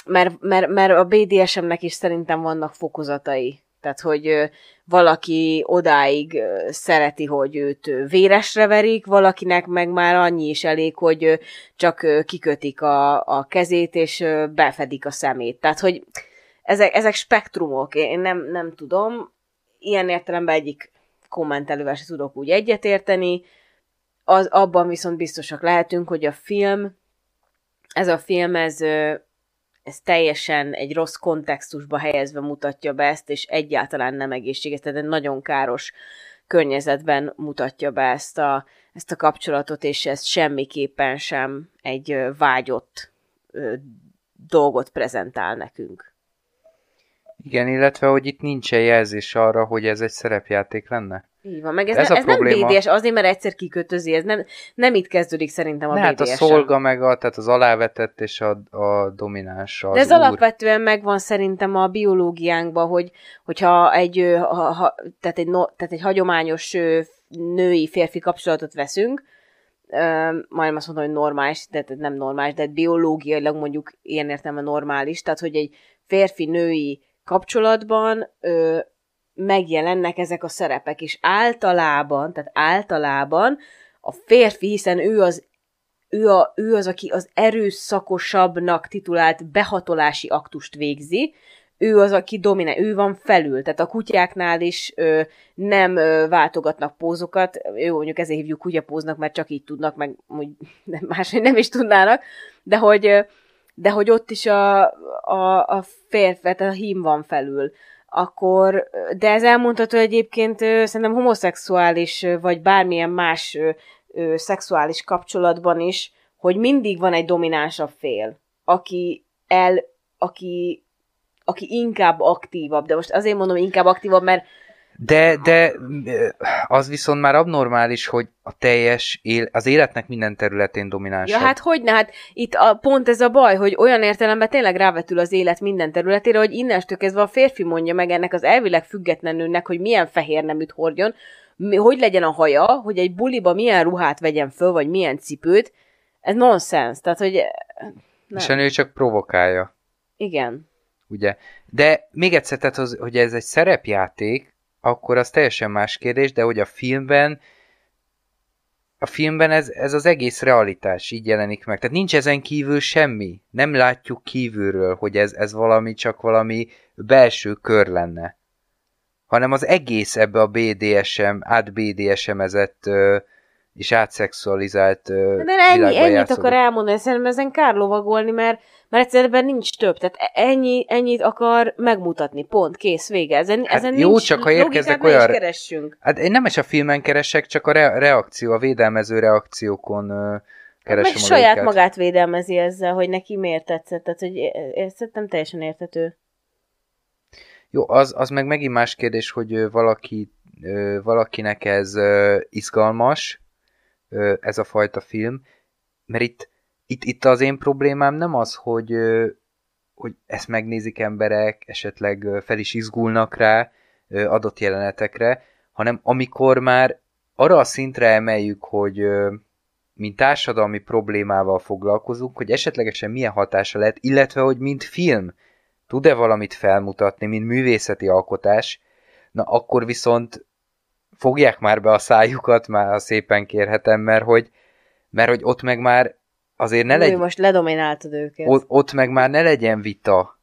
mert, mert, mert a BDSM-nek is szerintem vannak fokozatai. Tehát, hogy valaki odáig szereti, hogy őt véresre verik, valakinek meg már annyi is elég, hogy csak kikötik a, a kezét, és befedik a szemét. Tehát, hogy ezek, ezek spektrumok, én nem, nem tudom. Ilyen értelemben egyik kommentelővel se tudok úgy egyetérteni. Az, abban viszont biztosak lehetünk, hogy a film, ez a film, ez ez teljesen egy rossz kontextusba helyezve mutatja be ezt, és egyáltalán nem egészséges, tehát egy nagyon káros környezetben mutatja be ezt a, ezt a kapcsolatot, és ez semmiképpen sem egy vágyott dolgot prezentál nekünk. Igen, illetve, hogy itt nincsen jelzés arra, hogy ez egy szerepjáték lenne. Így van, meg ez, ez, ne, ez nem BDS, azért, mert egyszer kikötözi, ez nem, nem itt kezdődik szerintem a ne, BDS. Hát a szolga meg a, tehát az alávetett és a, a domináns. Az De ez úr. alapvetően megvan szerintem a biológiánkban, hogy, hogyha egy, ha, ha, tehát egy, no, tehát egy hagyományos női férfi kapcsolatot veszünk, majdnem azt mondom, hogy normális, de nem normális, de biológiailag mondjuk ilyen értelme normális, tehát hogy egy férfi-női kapcsolatban ö, megjelennek ezek a szerepek, és általában, tehát általában a férfi, hiszen ő az, ő, a, ő az, aki az erőszakosabbnak titulált behatolási aktust végzi, ő az, aki dominál, ő van felül, tehát a kutyáknál is ö, nem ö, váltogatnak pózokat, ő mondjuk ezért hívjuk kutyapóznak, mert csak így tudnak, meg úgy, máshogy nem is tudnának, de hogy, de hogy ott is a, a, a férfi, tehát a hím van felül akkor, de ez elmondható egyébként szerintem homoszexuális, vagy bármilyen más szexuális kapcsolatban is, hogy mindig van egy dominánsabb fél, aki el, aki, aki inkább aktívabb, de most azért mondom inkább aktívabb, mert De, de az viszont már abnormális, hogy a teljes, él, az életnek minden területén domináns. Ja, hát hogy ne, hát itt a, pont ez a baj, hogy olyan értelemben tényleg rávetül az élet minden területére, hogy innestől kezdve a férfi mondja meg ennek az elvileg független nőnek, hogy milyen fehér neműt hordjon, hogy legyen a haja, hogy egy buliba milyen ruhát vegyen föl, vagy milyen cipőt, ez nonsens. Tehát, hogy... Nem. És a nő csak provokálja. Igen. Ugye? De még egyszer, tehát, hogy ez egy szerepjáték, akkor az teljesen más kérdés, de hogy a filmben a filmben ez, ez az egész realitás így jelenik meg. Tehát nincs ezen kívül semmi. Nem látjuk kívülről, hogy ez, ez valami csak valami belső kör lenne. Hanem az egész ebbe a BDSM, át BDSM-ezett és átszexualizált De ennyi, ennyit játszódik. akar elmondani, szerintem ezen kár lovagolni, mert, mert egyszerűen nincs több. Tehát e- ennyi, ennyit akar megmutatni. Pont, kész, vége. Ezen, hát ezen jó, nincs csak ha érkeznek olyan... keressünk. Hát én nem is a filmen keresek, csak a re- reakció, a védelmező reakciókon uh, keresem Meg saját őket. magát védelmezi ezzel, hogy neki miért tetszett. Tehát, hogy szerintem teljesen értető. Jó, az, az meg megint más kérdés, hogy valaki, valakinek ez izgalmas, ez a fajta film, mert itt, itt, itt az én problémám nem az, hogy, hogy ezt megnézik emberek, esetleg fel is izgulnak rá adott jelenetekre, hanem amikor már arra a szintre emeljük, hogy mint társadalmi problémával foglalkozunk, hogy esetlegesen milyen hatása lehet, illetve hogy mint film tud-e valamit felmutatni, mint művészeti alkotás, na akkor viszont fogják már be a szájukat, már szépen kérhetem, mert hogy, mert hogy ott meg már azért ne legyen... most ledomináltad őket. Ott, ott meg már ne legyen vita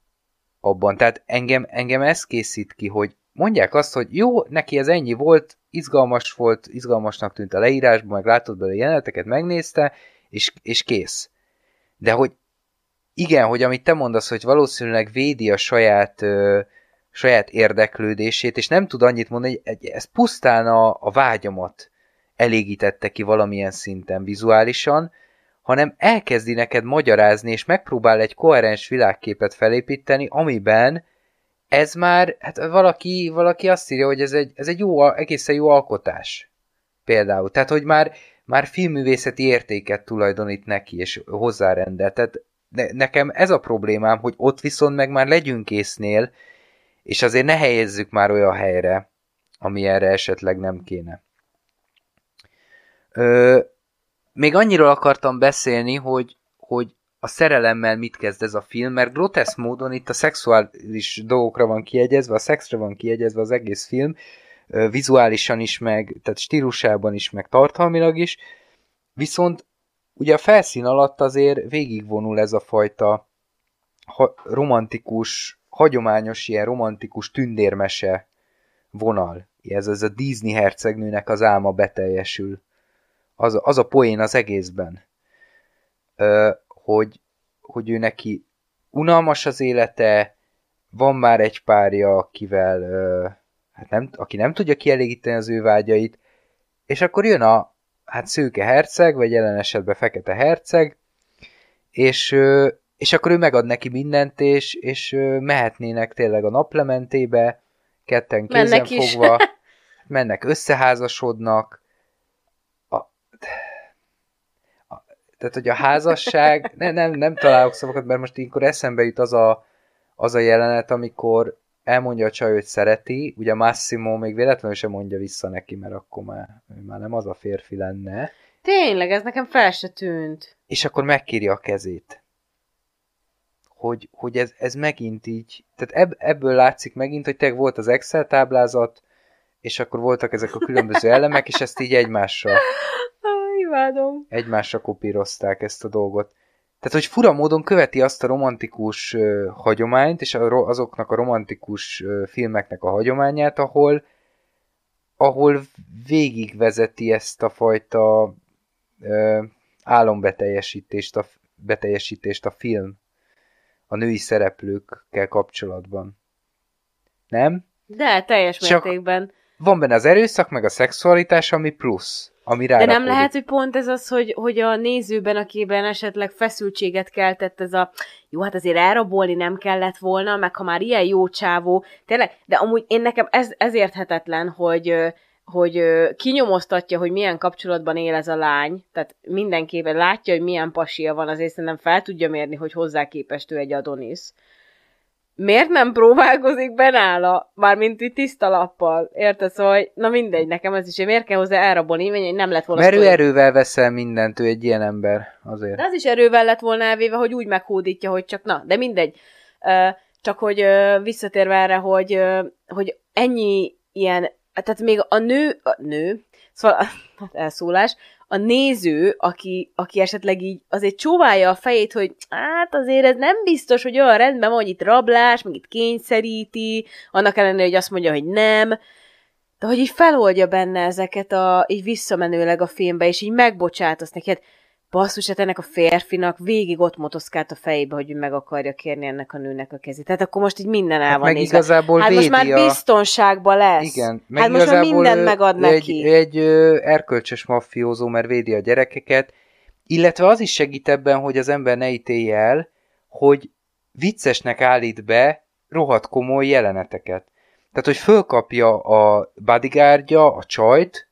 abban. Tehát engem, engem ez készít ki, hogy mondják azt, hogy jó, neki ez ennyi volt, izgalmas volt, izgalmasnak tűnt a leírásban, meg látott belőle jeleneteket, megnézte, és, és kész. De hogy igen, hogy amit te mondasz, hogy valószínűleg védi a saját ö, saját érdeklődését, és nem tud annyit mondani, hogy ez pusztán a, a vágyamat elégítette ki valamilyen szinten vizuálisan, hanem elkezdi neked magyarázni, és megpróbál egy koherens világképet felépíteni, amiben ez már, hát valaki, valaki azt írja, hogy ez egy, ez egy jó, egészen jó alkotás. Például. Tehát, hogy már, már filmművészeti értéket tulajdonít neki, és hozzárendel. Tehát ne, nekem ez a problémám, hogy ott viszont meg már legyünk észnél, és azért ne helyezzük már olyan helyre, ami erre esetleg nem kéne. Ö, még annyiról akartam beszélni, hogy, hogy a szerelemmel mit kezd ez a film, mert grotesz módon itt a szexuális dolgokra van kiegyezve, a szexre van kiegyezve az egész film, vizuálisan is, meg, tehát stílusában is, meg tartalmilag is, viszont ugye a felszín alatt azért végigvonul ez a fajta romantikus hagyományos ilyen romantikus tündérmese vonal. Ez, ez a Disney hercegnőnek az álma beteljesül. Az, az a poén az egészben. Ö, hogy, hogy ő neki unalmas az élete, van már egy párja, akivel ö, hát nem, aki nem tudja kielégíteni az ő vágyait, és akkor jön a hát szőke herceg, vagy jelen esetben fekete herceg, és, és akkor ő megad neki mindent, és, és mehetnének tényleg a naplementébe, ketten kézen fogva, mennek, összeházasodnak. A, a, tehát, hogy a házasság, ne, nem, nem találok szavakat, mert most ilyenkor eszembe jut az a, az a jelenet, amikor elmondja a csaj, hogy szereti, ugye Massimo még véletlenül sem mondja vissza neki, mert akkor már, már nem az a férfi lenne. Tényleg, ez nekem fel se tűnt. És akkor megkírja a kezét hogy, hogy ez, ez megint így, tehát ebb, ebből látszik megint, hogy te volt az Excel táblázat, és akkor voltak ezek a különböző elemek, és ezt így egymásra Imádom. egymásra kopírozták ezt a dolgot. Tehát, hogy fura módon követi azt a romantikus uh, hagyományt, és a, azoknak a romantikus uh, filmeknek a hagyományát, ahol ahol végigvezeti ezt a fajta uh, álombeteljesítést a, beteljesítést a film a női szereplőkkel kapcsolatban. Nem? De, teljes Csak mértékben. Van benne az erőszak, meg a szexualitás, ami plusz. ami De nem lehet, hogy pont ez az, hogy, hogy a nézőben, akiben esetleg feszültséget keltett ez a jó, hát azért elrabolni nem kellett volna, meg ha már ilyen jó csávó, tényleg, de amúgy én nekem ez, ez érthetetlen, hogy, hogy kinyomoztatja, hogy milyen kapcsolatban él ez a lány, tehát mindenképpen látja, hogy milyen pasia van, azért szerintem fel tudja mérni, hogy hozzá képest ő egy Adonis miért nem próbálkozik benála, mármint így tiszta lappal, érted? Szóval, hogy, na mindegy, nekem ez is, miért kell hozzá elrabolni, hogy nem lett volna... Mert ő erővel veszel mindent, ő egy ilyen ember, azért. De az is erővel lett volna elvéve, hogy úgy meghódítja, hogy csak na, de mindegy. Csak hogy visszatérve erre, hogy, hogy ennyi ilyen, tehát még a nő, a nő, szóval hát elszólás, a néző, aki, aki esetleg így azért csóválja a fejét, hogy hát azért ez nem biztos, hogy olyan rendben van, hogy itt rablás, meg itt kényszeríti, annak ellenére, hogy azt mondja, hogy nem, de hogy így feloldja benne ezeket a, így visszamenőleg a filmbe, és így megbocsátasz neki, hát basszus, hát ennek a férfinak végig ott motoszkált a fejébe, hogy ő meg akarja kérni ennek a nőnek a kezét. Tehát akkor most így minden el hát van meg nézve. igazából hát most már biztonságban lesz. Igen. Meg hát most már minden megad neki. Egy, egy ö, erkölcsös maffiózó, mert védi a gyerekeket, illetve az is segít ebben, hogy az ember ne ítélje el, hogy viccesnek állít be rohadt komoly jeleneteket. Tehát, hogy fölkapja a bodyguardja, a csajt,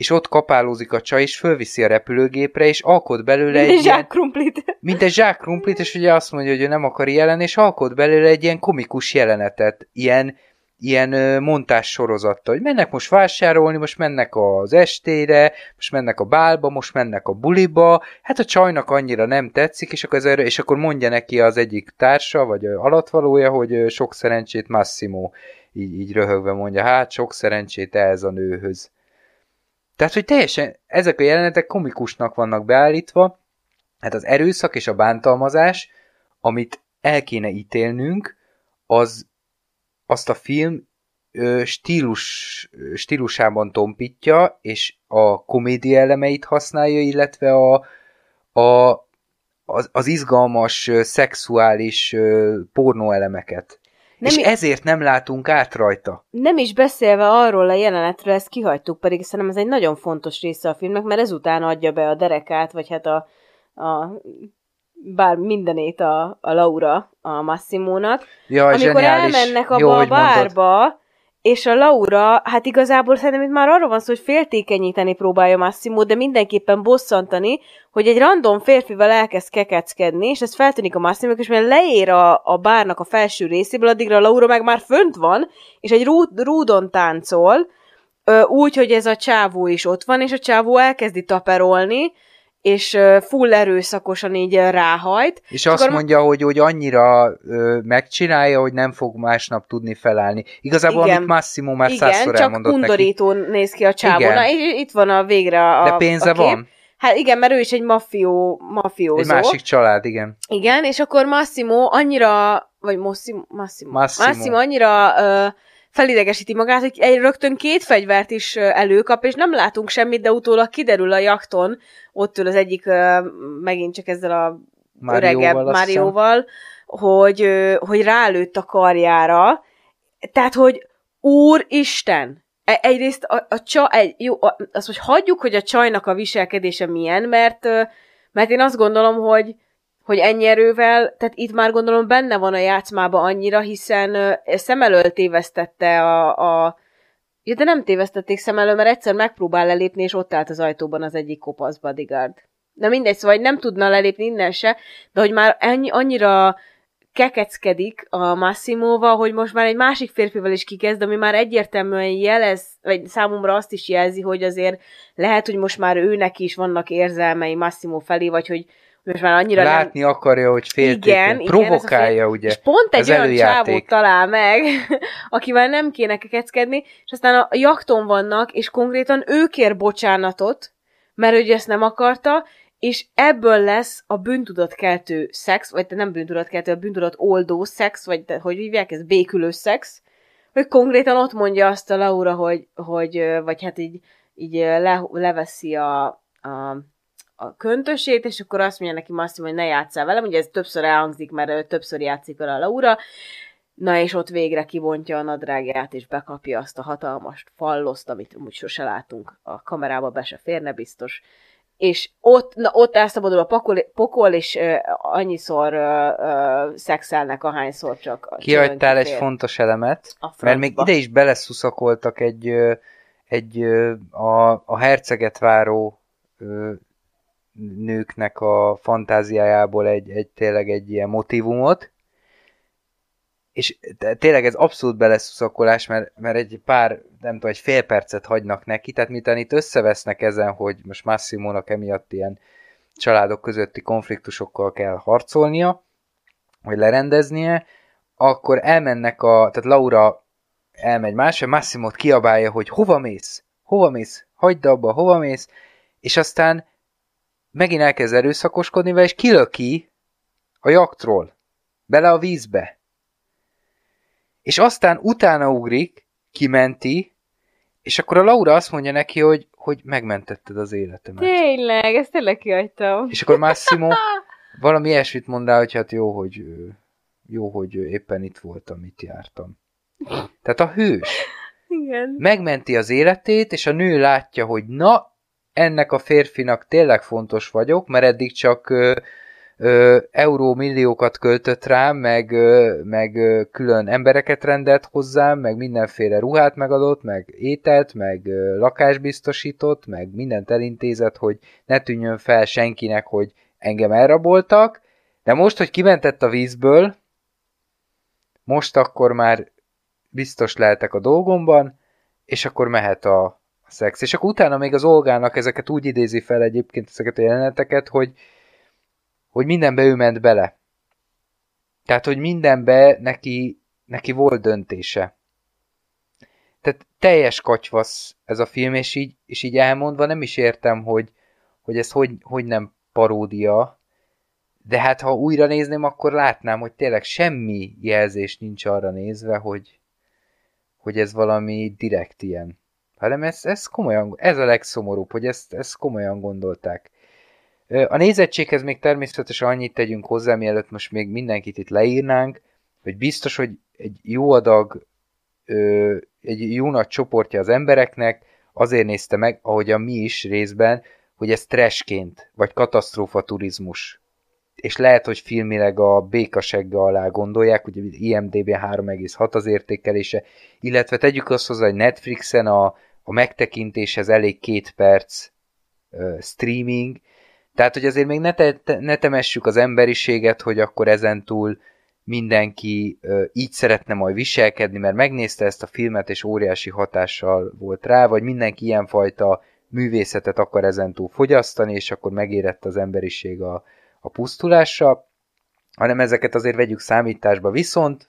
és ott kapálózik a csaj, és fölviszi a repülőgépre, és alkot belőle egy ilyen... krumplit. Mint egy zsák krumplit, és ugye azt mondja, hogy ő nem akar jelen, és alkot belőle egy ilyen komikus jelenetet, ilyen, ilyen montás sorozattal, hogy mennek most vásárolni, most mennek az estére, most mennek a bálba, most mennek a buliba, hát a csajnak annyira nem tetszik, és akkor, ez, és akkor mondja neki az egyik társa, vagy alatvalója, hogy sok szerencsét Massimo, így, így röhögve mondja, hát sok szerencsét ez a nőhöz. Tehát, hogy teljesen ezek a jelenetek komikusnak vannak beállítva, hát az erőszak és a bántalmazás, amit el kéne ítélnünk, az azt a film ö, stílus, stílusában tompítja, és a komédia elemeit használja, illetve a, a, az, az izgalmas, szexuális pornó elemeket. Nem és i- ezért nem látunk át rajta. Nem is beszélve arról a jelenetről, ezt kihagytuk, pedig szerintem ez egy nagyon fontos része a filmnek, mert ezután adja be a derekát, vagy hát a, a bár mindenét a, a Laura, a Massimónak. Ja, amikor zseniális. elmennek abba Jó, a bárba, mondod és a Laura, hát igazából szerintem itt már arról van szó, hogy féltékenyíteni próbálja Massimo, de mindenképpen bosszantani, hogy egy random férfival elkezd kekeckedni, és ez feltűnik a Massimo, és mert leér a, a bárnak a felső részéből, addigra a Laura meg már fönt van, és egy rúd, rúdon táncol, úgy, hogy ez a csávó is ott van, és a csávó elkezdi taperolni, és full erőszakosan így ráhajt. És azt akkor... mondja, hogy, hogy annyira ö, megcsinálja, hogy nem fog másnap tudni felállni. Igazából, Igen. amit Massimo már Igen, százszor csak elmondott undorító neki. néz ki a csávó. Na, itt van a végre a De pénze a kép. van? Hát igen, mert ő is egy mafió, mafiózó. Egy másik család, igen. Igen, és akkor Massimo annyira, vagy Massimo, Massimo, Massimo, Massimo annyira ö, felidegesíti magát, hogy egy rögtön két fegyvert is előkap, és nem látunk semmit, de utólag kiderül a jakton, ott ül az egyik megint csak ezzel a öregebb Márióval, hogy, hogy rálőtt a karjára. Tehát, hogy Úristen! E, egyrészt a, a csa, egy, jó, az, hogy hagyjuk, hogy a csajnak a viselkedése milyen, mert, mert én azt gondolom, hogy, hogy ennyi erővel, tehát itt már gondolom benne van a játszmába annyira, hiszen szem elől tévesztette a, a Ja, de nem tévesztették szem elől, mert egyszer megpróbál lelépni, és ott állt az ajtóban az egyik kopasz bodyguard. Na mindegy, szóval nem tudna lelépni innen se, de hogy már ennyi, annyira kekeckedik a Massimóval, hogy most már egy másik férfival is kikezd, ami már egyértelműen jelez, vagy számomra azt is jelzi, hogy azért lehet, hogy most már őnek is vannak érzelmei Massimo felé, vagy hogy most már annyira Látni nem... akarja, hogy féltékeny. Provokálja, igen, ugye. És pont egy olyan csávót talál meg, akivel nem kéne kekeckedni, és aztán a jakton vannak, és konkrétan ő kér bocsánatot, mert ő ezt nem akarta, és ebből lesz a bűntudatkeltő szex, vagy nem bűntudatkeltő, a bűntudat oldó szex, vagy de, hogy hívják ez, békülő szex, hogy konkrétan ott mondja azt a Laura, hogy, hogy vagy hát így, így le, leveszi a, a a köntösét, és akkor azt mondja neki Massimo, hogy ne játsszál velem, ugye ez többször elhangzik, mert többször játszik vele a Laura, Na és ott végre kivontja a nadrágját, és bekapja azt a hatalmas falloszt, amit úgy sose látunk a kamerába, be se férne biztos. És ott, na, ott elszabadul a pokol, pokol és uh, annyiszor uh, uh, szexelnek, ahányszor csak. Kihagytál egy fontos elemet, mert még ide is beleszuszakoltak egy, egy a, a herceget váró nőknek a fantáziájából egy, egy tényleg egy ilyen motivumot, és tényleg ez abszolút beleszuszakolás, mert, mert egy pár, nem tudom, egy fél percet hagynak neki, tehát miután itt összevesznek ezen, hogy most Massimónak emiatt ilyen családok közötti konfliktusokkal kell harcolnia, vagy lerendeznie, akkor elmennek a, tehát Laura elmegy másra, Massimót kiabálja, hogy hova mész? Hova mész? Hagyd abba, hova mész? És aztán megint elkezd erőszakoskodni vele, és kilöki a jaktról, bele a vízbe. És aztán utána ugrik, kimenti, és akkor a Laura azt mondja neki, hogy, hogy megmentetted az életemet. Tényleg, ezt tényleg kihagytam. És akkor Massimo valami ilyesmit mondál, hogy hát jó, hogy jó, hogy éppen itt voltam, itt jártam. Tehát a hős Igen. megmenti az életét, és a nő látja, hogy na, ennek a férfinak tényleg fontos vagyok, mert eddig csak eurómilliókat költött rám, meg, ö, meg ö, külön embereket rendelt hozzám, meg mindenféle ruhát megadott, meg ételt, meg ö, lakásbiztosított, meg mindent elintézett, hogy ne tűnjön fel senkinek, hogy engem elraboltak, de most, hogy kimentett a vízből, most akkor már biztos lehetek a dolgomban, és akkor mehet a, szex. És akkor utána még az Olgának ezeket úgy idézi fel egyébként ezeket a jeleneteket, hogy, hogy mindenbe ő ment bele. Tehát, hogy mindenbe neki, neki volt döntése. Tehát teljes kacsvasz ez a film, és így, és így elmondva nem is értem, hogy, hogy ez hogy, hogy nem paródia, de hát ha újra nézném, akkor látnám, hogy tényleg semmi jelzés nincs arra nézve, hogy, hogy ez valami direkt ilyen hanem ez, ez komolyan, ez a legszomorúbb, hogy ezt, ezt komolyan gondolták. A nézettséghez még természetesen annyit tegyünk hozzá, mielőtt most még mindenkit itt leírnánk, hogy biztos, hogy egy jó adag, egy jó nagy csoportja az embereknek azért nézte meg, ahogy a mi is részben, hogy ez trashként, vagy katasztrófa turizmus. És lehet, hogy filmileg a békasegge alá gondolják, ugye IMDB 3,6 az értékelése, illetve tegyük azt hozzá, hogy Netflixen a a megtekintéshez elég két perc uh, streaming, tehát, hogy azért még ne, te, ne temessük az emberiséget, hogy akkor ezentúl mindenki uh, így szeretne majd viselkedni, mert megnézte ezt a filmet, és óriási hatással volt rá, vagy mindenki ilyenfajta művészetet akar ezentúl fogyasztani, és akkor megérett az emberiség a, a pusztulásra, hanem ezeket azért vegyük számításba. Viszont,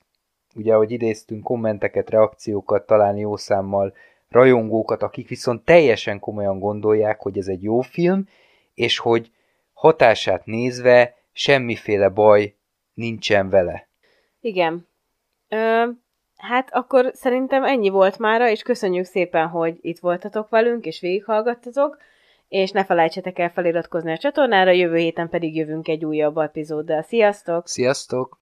ugye, ahogy idéztünk kommenteket, reakciókat, talán jó számmal rajongókat, akik viszont teljesen komolyan gondolják, hogy ez egy jó film, és hogy hatását nézve semmiféle baj nincsen vele. Igen. Ö, hát akkor szerintem ennyi volt mára, és köszönjük szépen, hogy itt voltatok velünk, és végighallgattatok, és ne felejtsetek el feliratkozni a csatornára, jövő héten pedig jövünk egy újabb epizóddal. Sziasztok! Sziasztok!